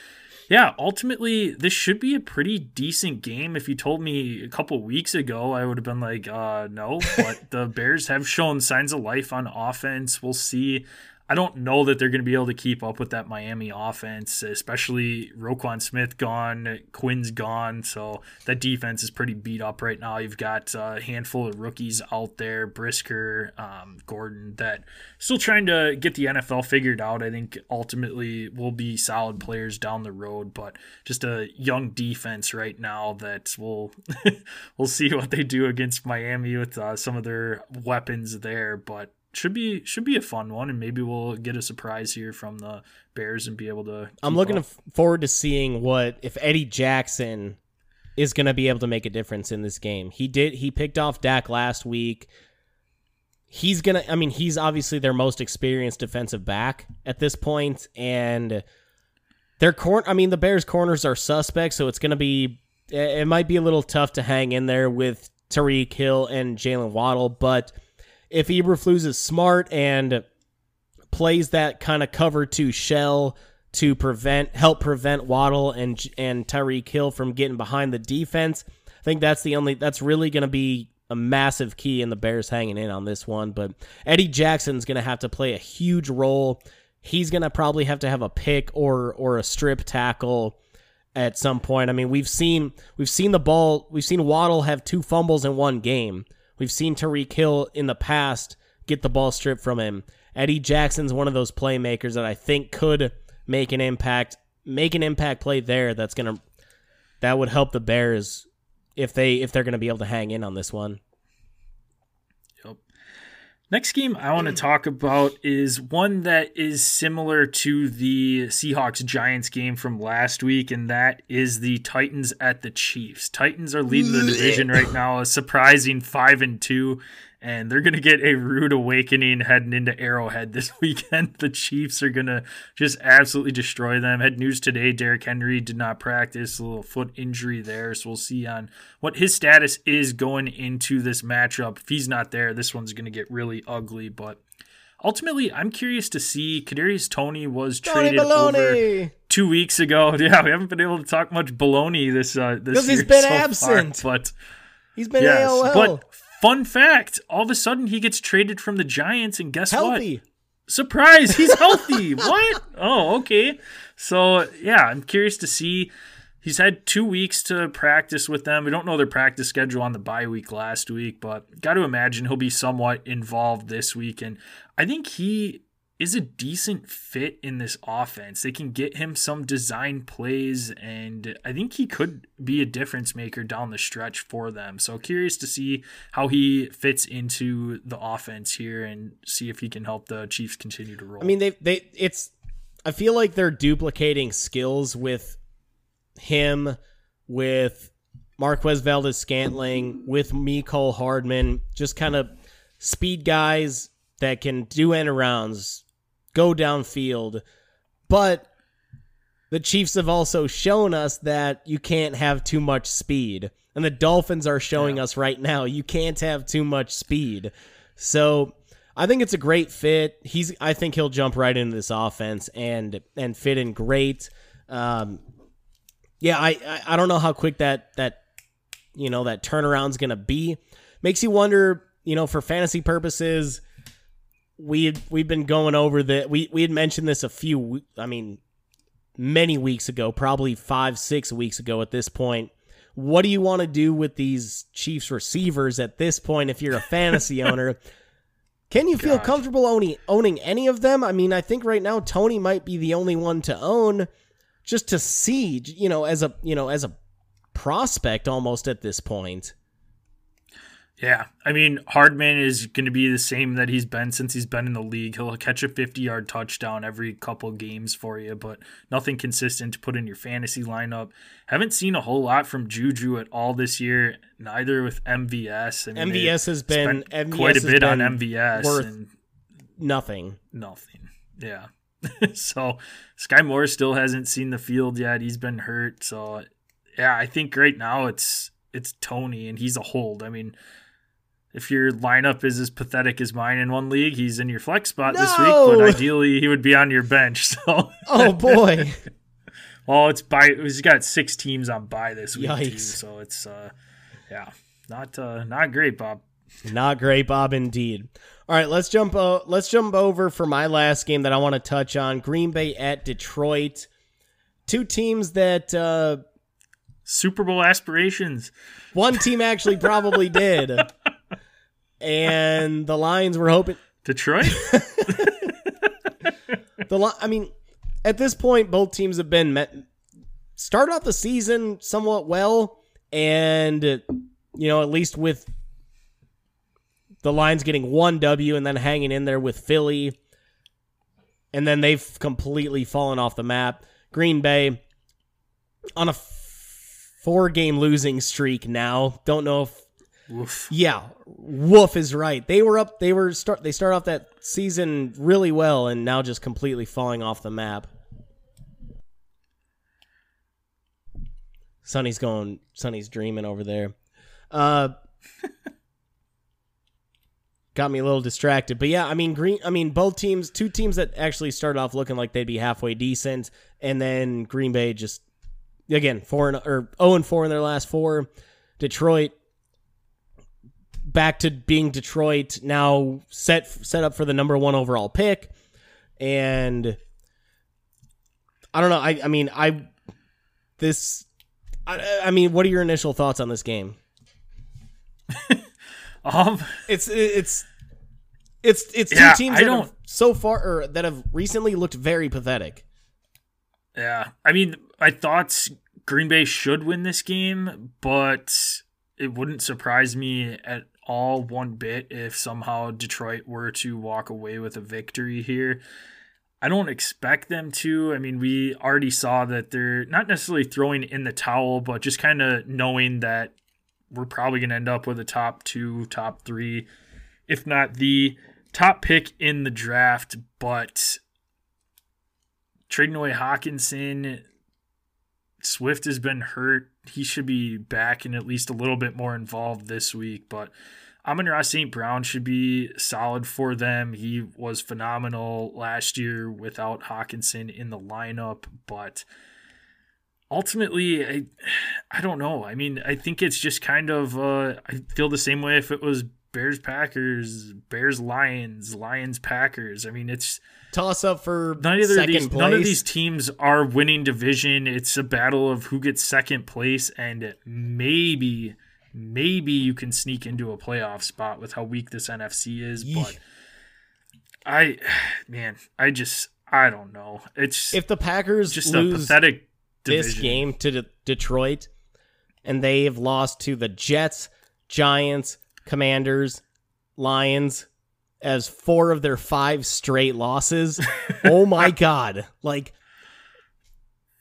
A: yeah, ultimately, this should be a pretty decent game. If you told me a couple weeks ago, I would have been like, uh, no. But *laughs* the Bears have shown signs of life on offense. We'll see. I don't know that they're going to be able to keep up with that Miami offense, especially Roquan Smith gone, Quinn's gone, so that defense is pretty beat up right now. You've got a handful of rookies out there, Brisker, um, Gordon, that still trying to get the NFL figured out. I think ultimately will be solid players down the road, but just a young defense right now that will *laughs* we'll see what they do against Miami with uh, some of their weapons there, but should be should be a fun one, and maybe we'll get a surprise here from the Bears and be able to.
B: I'm looking up. forward to seeing what if Eddie Jackson is going to be able to make a difference in this game. He did. He picked off Dak last week. He's gonna. I mean, he's obviously their most experienced defensive back at this point, and their corner. I mean, the Bears' corners are suspect, so it's gonna be. It might be a little tough to hang in there with Tyreek Hill and Jalen Waddle, but if Eberflus is smart and plays that kind of cover two shell to prevent help prevent Waddle and and Tyreek Hill from getting behind the defense, I think that's the only that's really going to be a massive key in the Bears hanging in on this one. But Eddie Jackson's going to have to play a huge role. He's going to probably have to have a pick or or a strip tackle at some point. I mean, we've seen we've seen the ball, we've seen Waddle have two fumbles in one game. We've seen Tyreek Hill in the past get the ball stripped from him. Eddie Jackson's one of those playmakers that I think could make an impact, make an impact play there. That's gonna that would help the Bears if they if they're gonna be able to hang in on this one.
A: Next game I want to talk about is one that is similar to the Seahawks Giants game from last week, and that is the Titans at the Chiefs. Titans are leading the division right now, a surprising five and two and they're going to get a rude awakening heading into Arrowhead this *laughs* weekend. The Chiefs are going to just absolutely destroy them. Had news today Derrick Henry did not practice, a little foot injury there. So we'll see on what his status is going into this matchup. If he's not there, this one's going to get really ugly. But ultimately, I'm curious to see. Kadarius Toney was
B: Toney
A: traded over two weeks ago. *laughs* Yeah, we haven't been able to talk much baloney this uh, this
B: 'Cause he's
A: year
B: been
A: so far,
B: absent.
A: but
B: He's been
A: yes,
B: AOL.
A: but fun fact: all of a sudden he gets traded from the Giants, and guess what? Surprise, he's *laughs* healthy. what? Oh, okay. So, yeah, I'm curious to see. He's had two weeks to practice with them. We don't know their practice schedule on the bye week last week, but got to imagine he'll be somewhat involved this week. And I think he is a decent fit in this offense. They can get him some design plays, and I think he could be a difference maker down the stretch for them. So curious to see how he fits into the offense here and see if he can help the Chiefs continue to roll.
B: I mean, they they it's. I feel like they're duplicating skills with him, with Marquez Valdes Scantling, with Mecole Hardman, just kind of speed guys that can do end arounds, go downfield. But the Chiefs have also shown us that you can't have too much speed. And the Dolphins are showing
A: Yeah.
B: us right now you can't have too much speed. So I think it's a great fit. He's I think he'll jump right into this offense and and fit in great. Um, yeah, I, I I don't know how quick that that you know that turnaround's gonna be. Makes you wonder, you know, for fantasy purposes. We had, we've been going over that. We we had mentioned this a few. I mean, many weeks ago, probably five six weeks ago. At this point, what do you want to do with these Chiefs receivers at this point? If you're a fantasy *laughs* owner, can you feel comfortable owning owning any of them? I mean, I think right now Toney might be the only one to own, just to see, you know, as a you know as a prospect almost at this point.
A: Yeah, I mean Hardman is going to be the same that he's been since he's been in the league. He'll catch a 50-yard touchdown every couple games for you, but nothing consistent to put in your fantasy lineup. Haven't seen a whole lot from Juju at all this year, neither with MVS. I mean,
B: MVS has been MVS
A: quite a bit on MVS
B: worth
A: and
B: nothing.
A: nothing. Yeah. *laughs* so Skyy Moore still hasn't seen the field yet. He's been hurt. So yeah, I think right now it's it's Toney and he's a hold. I mean, if your lineup is as pathetic as mine in one league, he's in your flex spot this week, but ideally he would be on your bench. *laughs* So
B: Oh boy. *laughs*
A: well, it's by he's got six teams on by this week too, so it's uh yeah, not uh not great, Bob.
B: Not great, Bob. Indeed. All right, let's jump. Uh, let's jump over for my last game that I want to touch on: Green Bay at Detroit. Two teams that uh,
A: Super Bowl aspirations.
B: one team actually probably did, *laughs* and the Lions were hoping. *laughs*
A: Detroit?
B: The Li- I mean, at this point, both teams have been met. Started off the season somewhat well, and you know, at least with the Lions getting one W and then hanging in there with Philly, and then they've completely fallen off the map. Green Bay on a f- four-game losing streak now. Don't know if
A: Oof.
B: yeah, Wolf is right. They were up. They were start. They start off that season really well, and now just completely falling off the map. Sonny's going. Sonny's dreaming over there. Uh, *laughs* got me a little distracted, but yeah, I mean, green. I mean, both teams, two teams that actually started off looking like they'd be halfway decent, and then Green Bay just again four and or zero and four in their last four. Detroit back to being Detroit now set set up for the number one overall pick, and I don't know. I I mean I this I, I mean what are your initial thoughts on this game? *laughs*
A: Um
B: It's it's it's it's two
A: Yeah,
B: teams
A: I
B: that
A: don't-
B: have so far or that have recently looked very pathetic.
A: Yeah, I mean, my thoughts: Green Bay should win this game, but it wouldn't surprise me at all one bit if somehow Detroit were to walk away with a victory here. I don't expect them to. I mean, we already saw that they're not necessarily throwing in the towel, but just kind of knowing that we're probably going to end up with a top two, top three, if not the top pick in the draft. But trading away Hockenson, Swift has been hurt. He should be back and at least a little bit more involved this week. But Amon-Ra St. Brown should be solid for them. He was phenomenal last year without Hockenson in the lineup, but ultimately, I, I don't know. I mean, I think it's just kind of, uh, I feel the same way if it was Bears Packers, Bears Lions, Lions Packers. I mean, it's
B: toss up for
A: none of
B: second
A: these
B: place.
A: none of these teams are winning division. It's a battle of who gets second place, and maybe maybe you can sneak into a playoff spot with how weak this NFC is.
B: Yeesh.
A: But I, *sighs* man, I just I don't know. It's
B: if the Packers
A: just a
B: lose
A: pathetic
B: this game to De- Detroit, and they've lost to the Jets, Giants, Commanders, Lions as four of their five straight losses. *laughs* oh my god! Like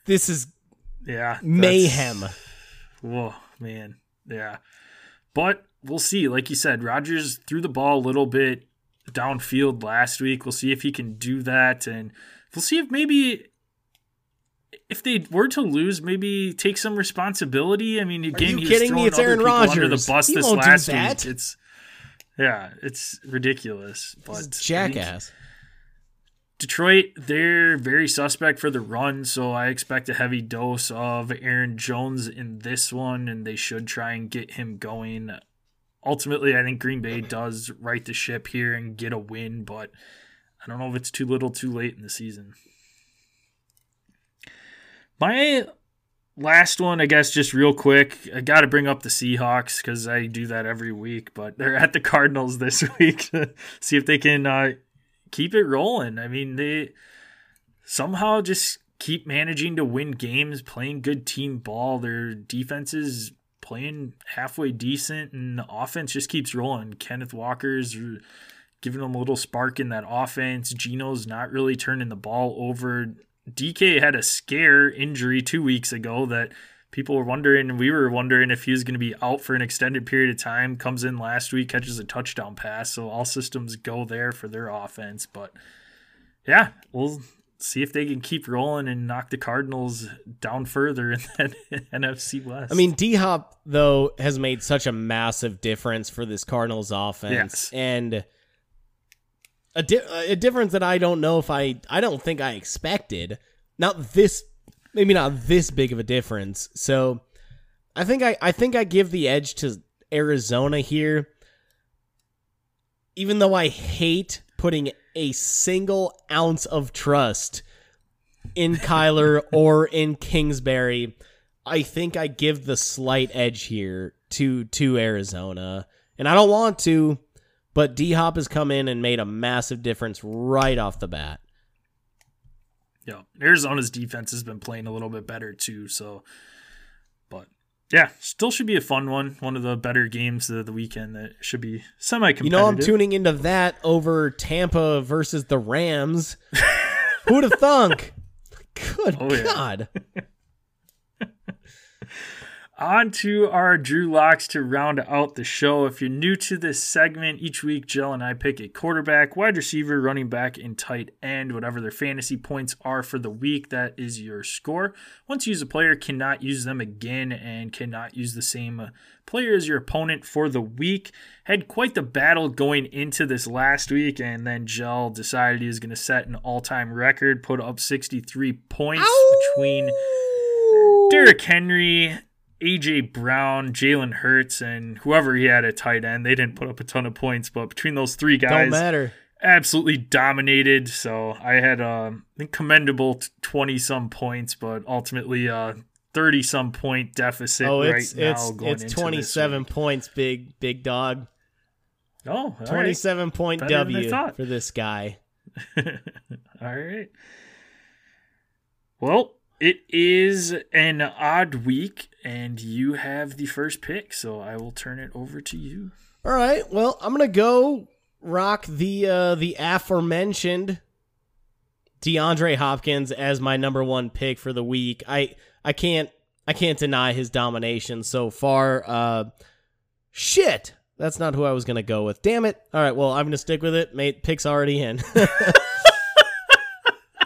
B: this is
A: Yeah,
B: mayhem.
A: Whoa, man. Yeah. But we'll see. Like you said, Rodgers threw the ball a little bit downfield last week. We'll see if he can do that. And we'll see if maybe if they were to lose, maybe take some responsibility. I mean, again,
B: you
A: he's
B: kidding me?
A: throwing
B: It's Aaron
A: people under the bus
B: He
A: this last week. It's yeah, it's ridiculous. But
B: This is
A: I think-
B: jackass.
A: Detroit, they're very suspect for the run, so I expect a heavy dose of Aaron Jones in this one, and they should try and get him going. Ultimately, I think Green Bay does right the ship here and get a win, but I don't know if it's too little too late in the season. My last one, I guess, just real quick, I got to bring up the Seahawks because I do that every week, but they're at the *laughs* Cardinals this week see if they can uh, keep it rolling. I mean, they somehow just keep managing to win games, playing good team ball. Their defense is playing halfway decent, and the offense just keeps rolling. Kenneth Walker's giving them a little spark in that offense. Geno's not really turning the ball over. DK had a scare injury two weeks ago that people were wondering, we were wondering if he was going to be out for an extended period of time. Comes in last week, catches a touchdown pass, so all systems go there for their offense. But yeah, we'll see if they can keep rolling and knock the Cardinals down further in *laughs* that NFC West.
B: I mean, D Hop though has made such a massive difference for this Cardinals offense,
A: Yes.
B: and a di- a difference that I don't know if I I don't think I expected. Not this, maybe not this big of a difference. So, I think I I think I give the edge to Arizona here, even though I hate putting a single ounce of trust in Kyler *laughs* or in Kingsbury. I think I give the slight edge here to to Arizona. And I don't want to, but D Hop has come in and made a massive difference right off the bat.
A: yeah, Arizona's defense has been playing a little bit better too. So, but yeah, still should be a fun one. One of the better games of the weekend that should be semi competitive.
B: You know, I'm tuning into that over Tampa versus the Rams. *laughs* Who'd have thunk? Good
A: Oh, yeah. *laughs* On to our Drew Locks to round out the show. If you're new to this segment, each week Jill and I pick a quarterback, wide receiver, running back, and tight end, whatever their fantasy points are for the week. That is your score. Once you use a player, cannot use them again and cannot use the same uh, player as your opponent for the week. Had quite the battle going into this last week, and then Jill decided he was going to set an all time record, put up 63 points between Derrick Henry, AJ Brown, Jalen Hurts, and whoever he had at tight end. They didn't put up a ton of points, but between those three
B: Don't
A: guys,
B: matter.
A: absolutely dominated. So I had um, I think commendable twenty some points, but ultimately a thirty some point deficit
B: Oh,
A: right
B: it's
A: now
B: it's it's 27 points, big big dog.
A: Oh, all right.
B: 27 point
A: Better
B: W for this guy. *laughs*
A: All right. Well, it is an odd week, and you have the first pick, so I will turn it over to you.
B: All right. Well, I'm gonna go rock the uh, the aforementioned DeAndre Hopkins as my number one pick for the week. I I can't I can't deny his domination so far. Uh, shit, that's not who I was gonna go with. Damn it. All right. Well, I'm gonna stick with it. Mate, pick's already in. *laughs*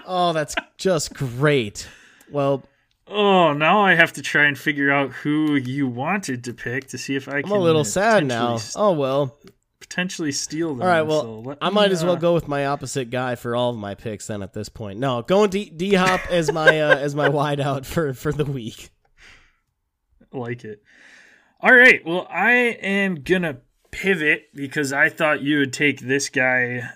B: oh, that's just great. Well,
A: Oh, now I have to try and figure out who you wanted to pick to see if I can.
B: I'm a little
A: uh,
B: sad now. Oh well.
A: Potentially steal them.
B: All right.
A: so
B: Well,
A: let
B: I might as well
A: uh,
B: go with my opposite guy for all of my picks then. At this point, no, going D Hop as my uh, *laughs* as my wideout for for the week.
A: like it. All right. Well, I am gonna pivot because I thought you would take this guy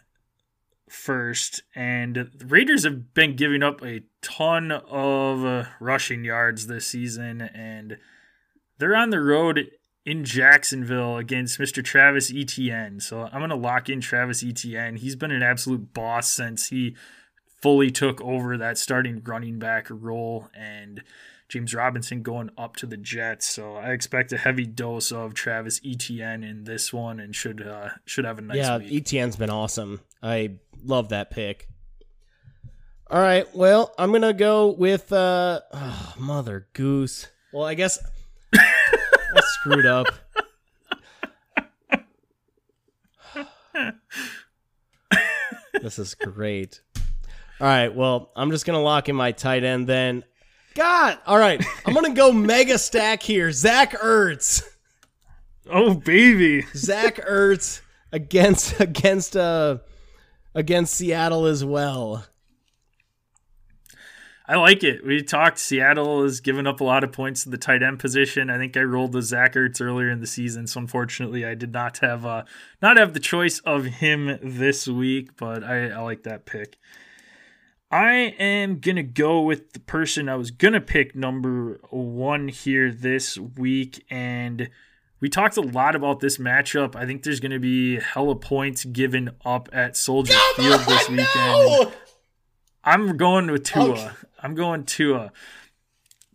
A: first, and the Raiders have been giving up a ton of uh, rushing yards this season, and they're on the road in Jacksonville against Mr. Travis Etienne. So I'm gonna lock in Travis Etienne. He's been an absolute boss since he fully took over that starting running back role and James Robinson going up to the Jets. So I expect a heavy dose of Travis Etienne in this one and should uh, should have a nice
B: yeah,
A: week.
B: Etienne's been awesome. I love that pick. All right, well, I'm gonna go with uh, oh, Mother Goose. Well, I guess *laughs* I screwed up. this is great. All right, well, I'm just gonna lock in my tight end then. God, all right, I'm gonna go mega stack here. Zach Ertz.
A: oh baby.
B: Zach Ertz against against uh against Seattle as well.
A: I like it. We talked Seattle has given up a lot of points to the tight end position. I think I rolled with Zach Ertz earlier in the season, so unfortunately I did not have uh not have the choice of him this week, but I, I like that pick. I am gonna go with the person I was gonna pick number one here this week, and we talked a lot about this matchup. I think there's gonna be hella points given up at Soldier Field this weekend. I'm going with Tua.
B: Okay.
A: I'm going Tua.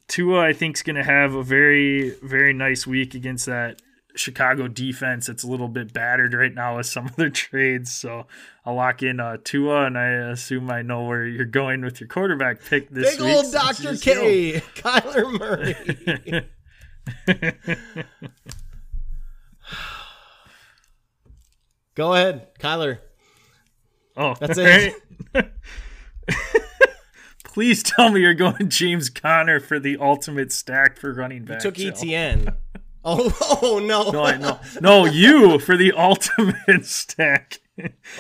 A: Tua, I think, is going to have a very, very nice week against that Chicago defense. It's a little bit battered right now with some *laughs* of their trades. So I'll lock in uh, Tua, and I assume I know where you're going with your quarterback pick this week.
B: Big
A: week.
B: old Dr. K, *laughs* Kyler Murray. *laughs*
A: go.
B: Go ahead, Kyler.
A: oh,
B: That's it.
A: right. *laughs* Please tell me you're going James Conner for the ultimate stack for running back.
B: Took
A: Joe.
B: ETN. *laughs* Oh, oh no.
A: No, no, no, you for the ultimate *laughs* stack.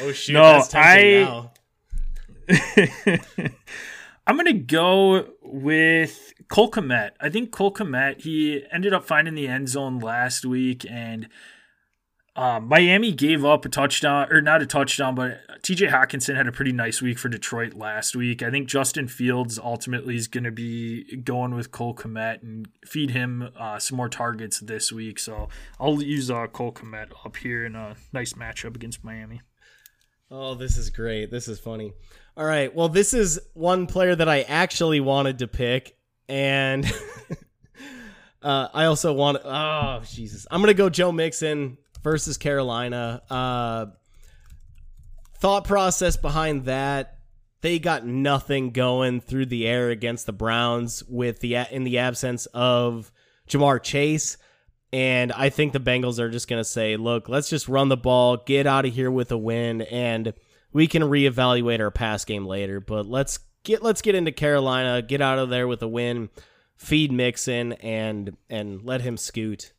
B: Oh shoot,
A: No,
B: that's tempting
A: I-
B: now.
A: I'm gonna go with Cole Kmet. I think Cole Kmet, he ended up finding the end zone last week, and um, Miami gave up a touchdown, or not a touchdown, but TJ Hockenson had a pretty nice week for Detroit last week. I think Justin Fields ultimately is going to be going with Cole Kmet and feed him uh, some more targets this week. So I'll use uh, Cole Kmet up here in a nice matchup against Miami.
B: Oh, this is great. This is funny. All right. Well, this is one player that I actually wanted to pick, and *laughs* uh, I also want. Oh, Jesus! I'm gonna go Joe Mixon versus Carolina. Uh, thought process behind that. They got nothing going through the air against the Browns with the in the absence of Ja'Marr Chase. And I think the Bengals are just going to say, look, let's just run the ball, get out of here with a win, and we can reevaluate our pass game later. But let's get let's get into Carolina, get out of there with a win, feed Mixon, and and let him scoot.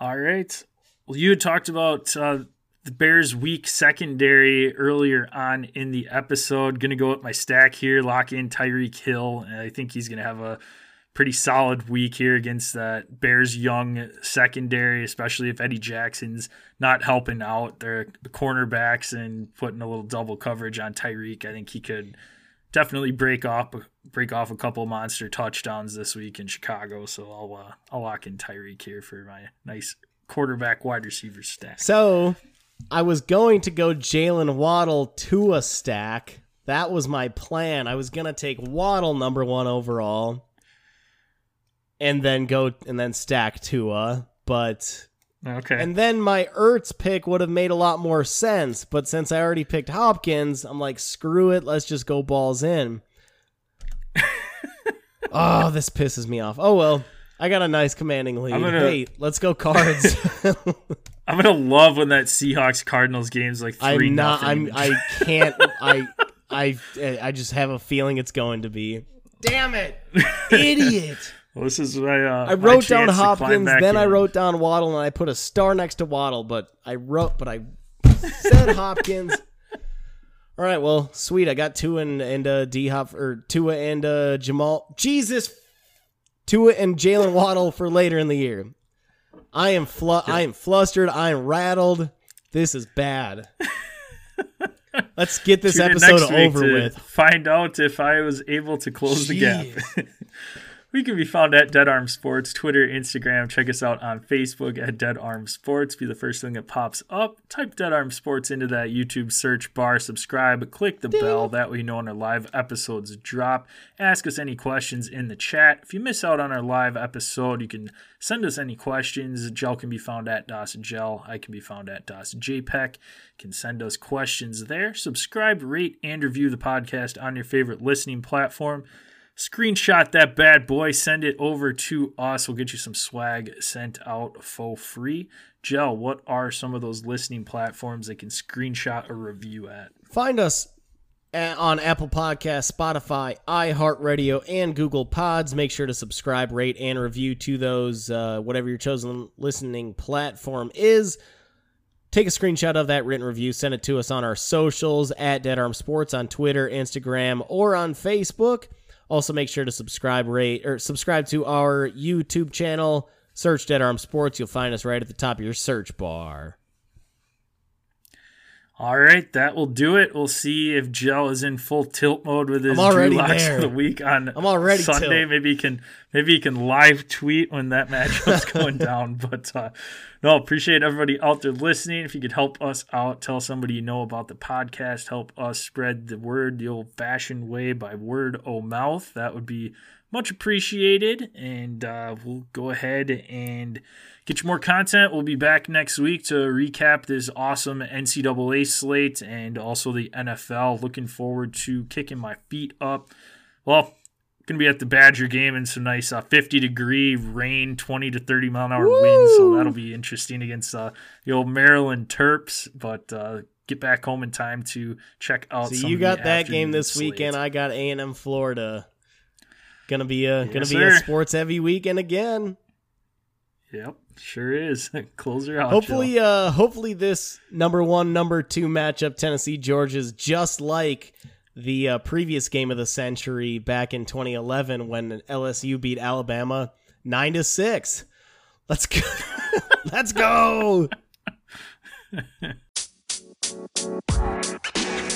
A: All right. Well, you had talked about uh, the Bears' weak secondary earlier on in the episode. Going to go up my stack here, lock in Tyreek Hill. I think he's going to have a pretty solid week here against that Bears' young secondary, especially if Eddie Jackson's not helping out their the cornerbacks and putting a little double coverage on Tyreek. I think he could definitely break off break off a couple monster touchdowns this week in Chicago. So I'll uh, I'll lock in Tyreek here for my nice quarterback wide receiver stack.
B: So I was going to go Jalen Waddle to a stack. That was my plan. I was gonna take Waddle number one overall, and then go and then stack Tua. But
A: Okay.
B: and then my Ertz pick would have made a lot more sense. But since I already picked Hopkins, I'm like, screw it. Let's just go balls in. *laughs* oh, this pisses me off. Oh well. I got a nice commanding lead.
A: I'm gonna-
B: Hey, let's go cards. *laughs*
A: I'm gonna love when that Seahawks Cardinals game's like 3
B: I'm not.
A: nothing.
B: I'm. I can't. I. I I just have a feeling it's going to be. Damn it, *laughs* idiot!
A: Well, this is my. Uh,
B: I wrote down
A: chance to climb
B: Hopkins, then I wrote down Waddle, and I put a star next to Waddle. But I wrote, but I said *laughs* Hopkins. All right, well, sweet. I got Tua and and uh, D Hop or Tua and uh, Jamal. Jesus, Tua and Jalen Waddle for later in the year. I am flu- I am flustered. I am rattled. This is bad. *laughs* Let's get this
A: Tune
B: episode
A: next week
B: over
A: to
B: with.
A: Find out if I was able to close the gap. *laughs* we can be found at Dead Arm Sports, Twitter, Instagram. Check us out on Facebook at Dead Arm Sports. Be the first thing that pops up. Type Dead Arm Sports into that YouTube search bar. Subscribe. Click the bell. That way you know when our live episodes drop. Ask us any questions in the chat. If you miss out on our live episode, you can send us any questions. Gel can be found at Dawson Gel. I can be found at Dawson JPEG. You can send us questions there. Subscribe, rate, and review the podcast on your favorite listening platform. Screenshot that bad boy, send it over to us. We'll get you some swag sent out for free. Gel, what are some of those listening platforms they can screenshot a review at?
B: Find us on Apple Podcasts, Spotify, iHeartRadio, and Google Pods. Make sure to subscribe, rate, and review to those, uh, whatever your chosen listening platform is. Take a screenshot of that written review, send it to us on our socials at Dead Arm Sports on Twitter, Instagram, or on Facebook. Also, make sure to subscribe, rate, or subscribe to our YouTube channel. Search Dead Arm Sports. You'll find us right at the top of your search bar.
A: All right, that will do it. We'll see if Gel is in full tilt mode with his Drew Locks
B: there.
A: of the week on
B: I'm already
A: Sunday.
B: tilt.
A: Maybe he can maybe he can live tweet when that matchup's *laughs* going down. But uh, no, appreciate everybody out there listening. If you could help us out, tell somebody you know about the podcast, help us spread the word the old fashioned way by word o' mouth. That would be much appreciated. And uh, we'll go ahead and get you more content. We'll be back next week to recap this awesome NCAA slate and also the NFL. Looking forward to kicking my feet up. Well, gonna be at the Badger game in some nice uh, 50 degree rain, 20 to 30 mile an hour winds. So that'll be interesting against uh, the old Maryland Terps. But uh, get back home in time to check out.
B: So you got that game this
A: slate.
B: weekend. I got A and M Florida. Gonna be a gonna
A: Yes,
B: be a sports heavy weekend again.
A: Yep, sure is. *laughs* Closer out.
B: Hopefully, uh, hopefully this number one, number two matchup, Tennessee Georgia, is just like the uh, previous game of the century back in 2011 when LSU beat Alabama nine to six. Let's go. *laughs* Let's go. *laughs*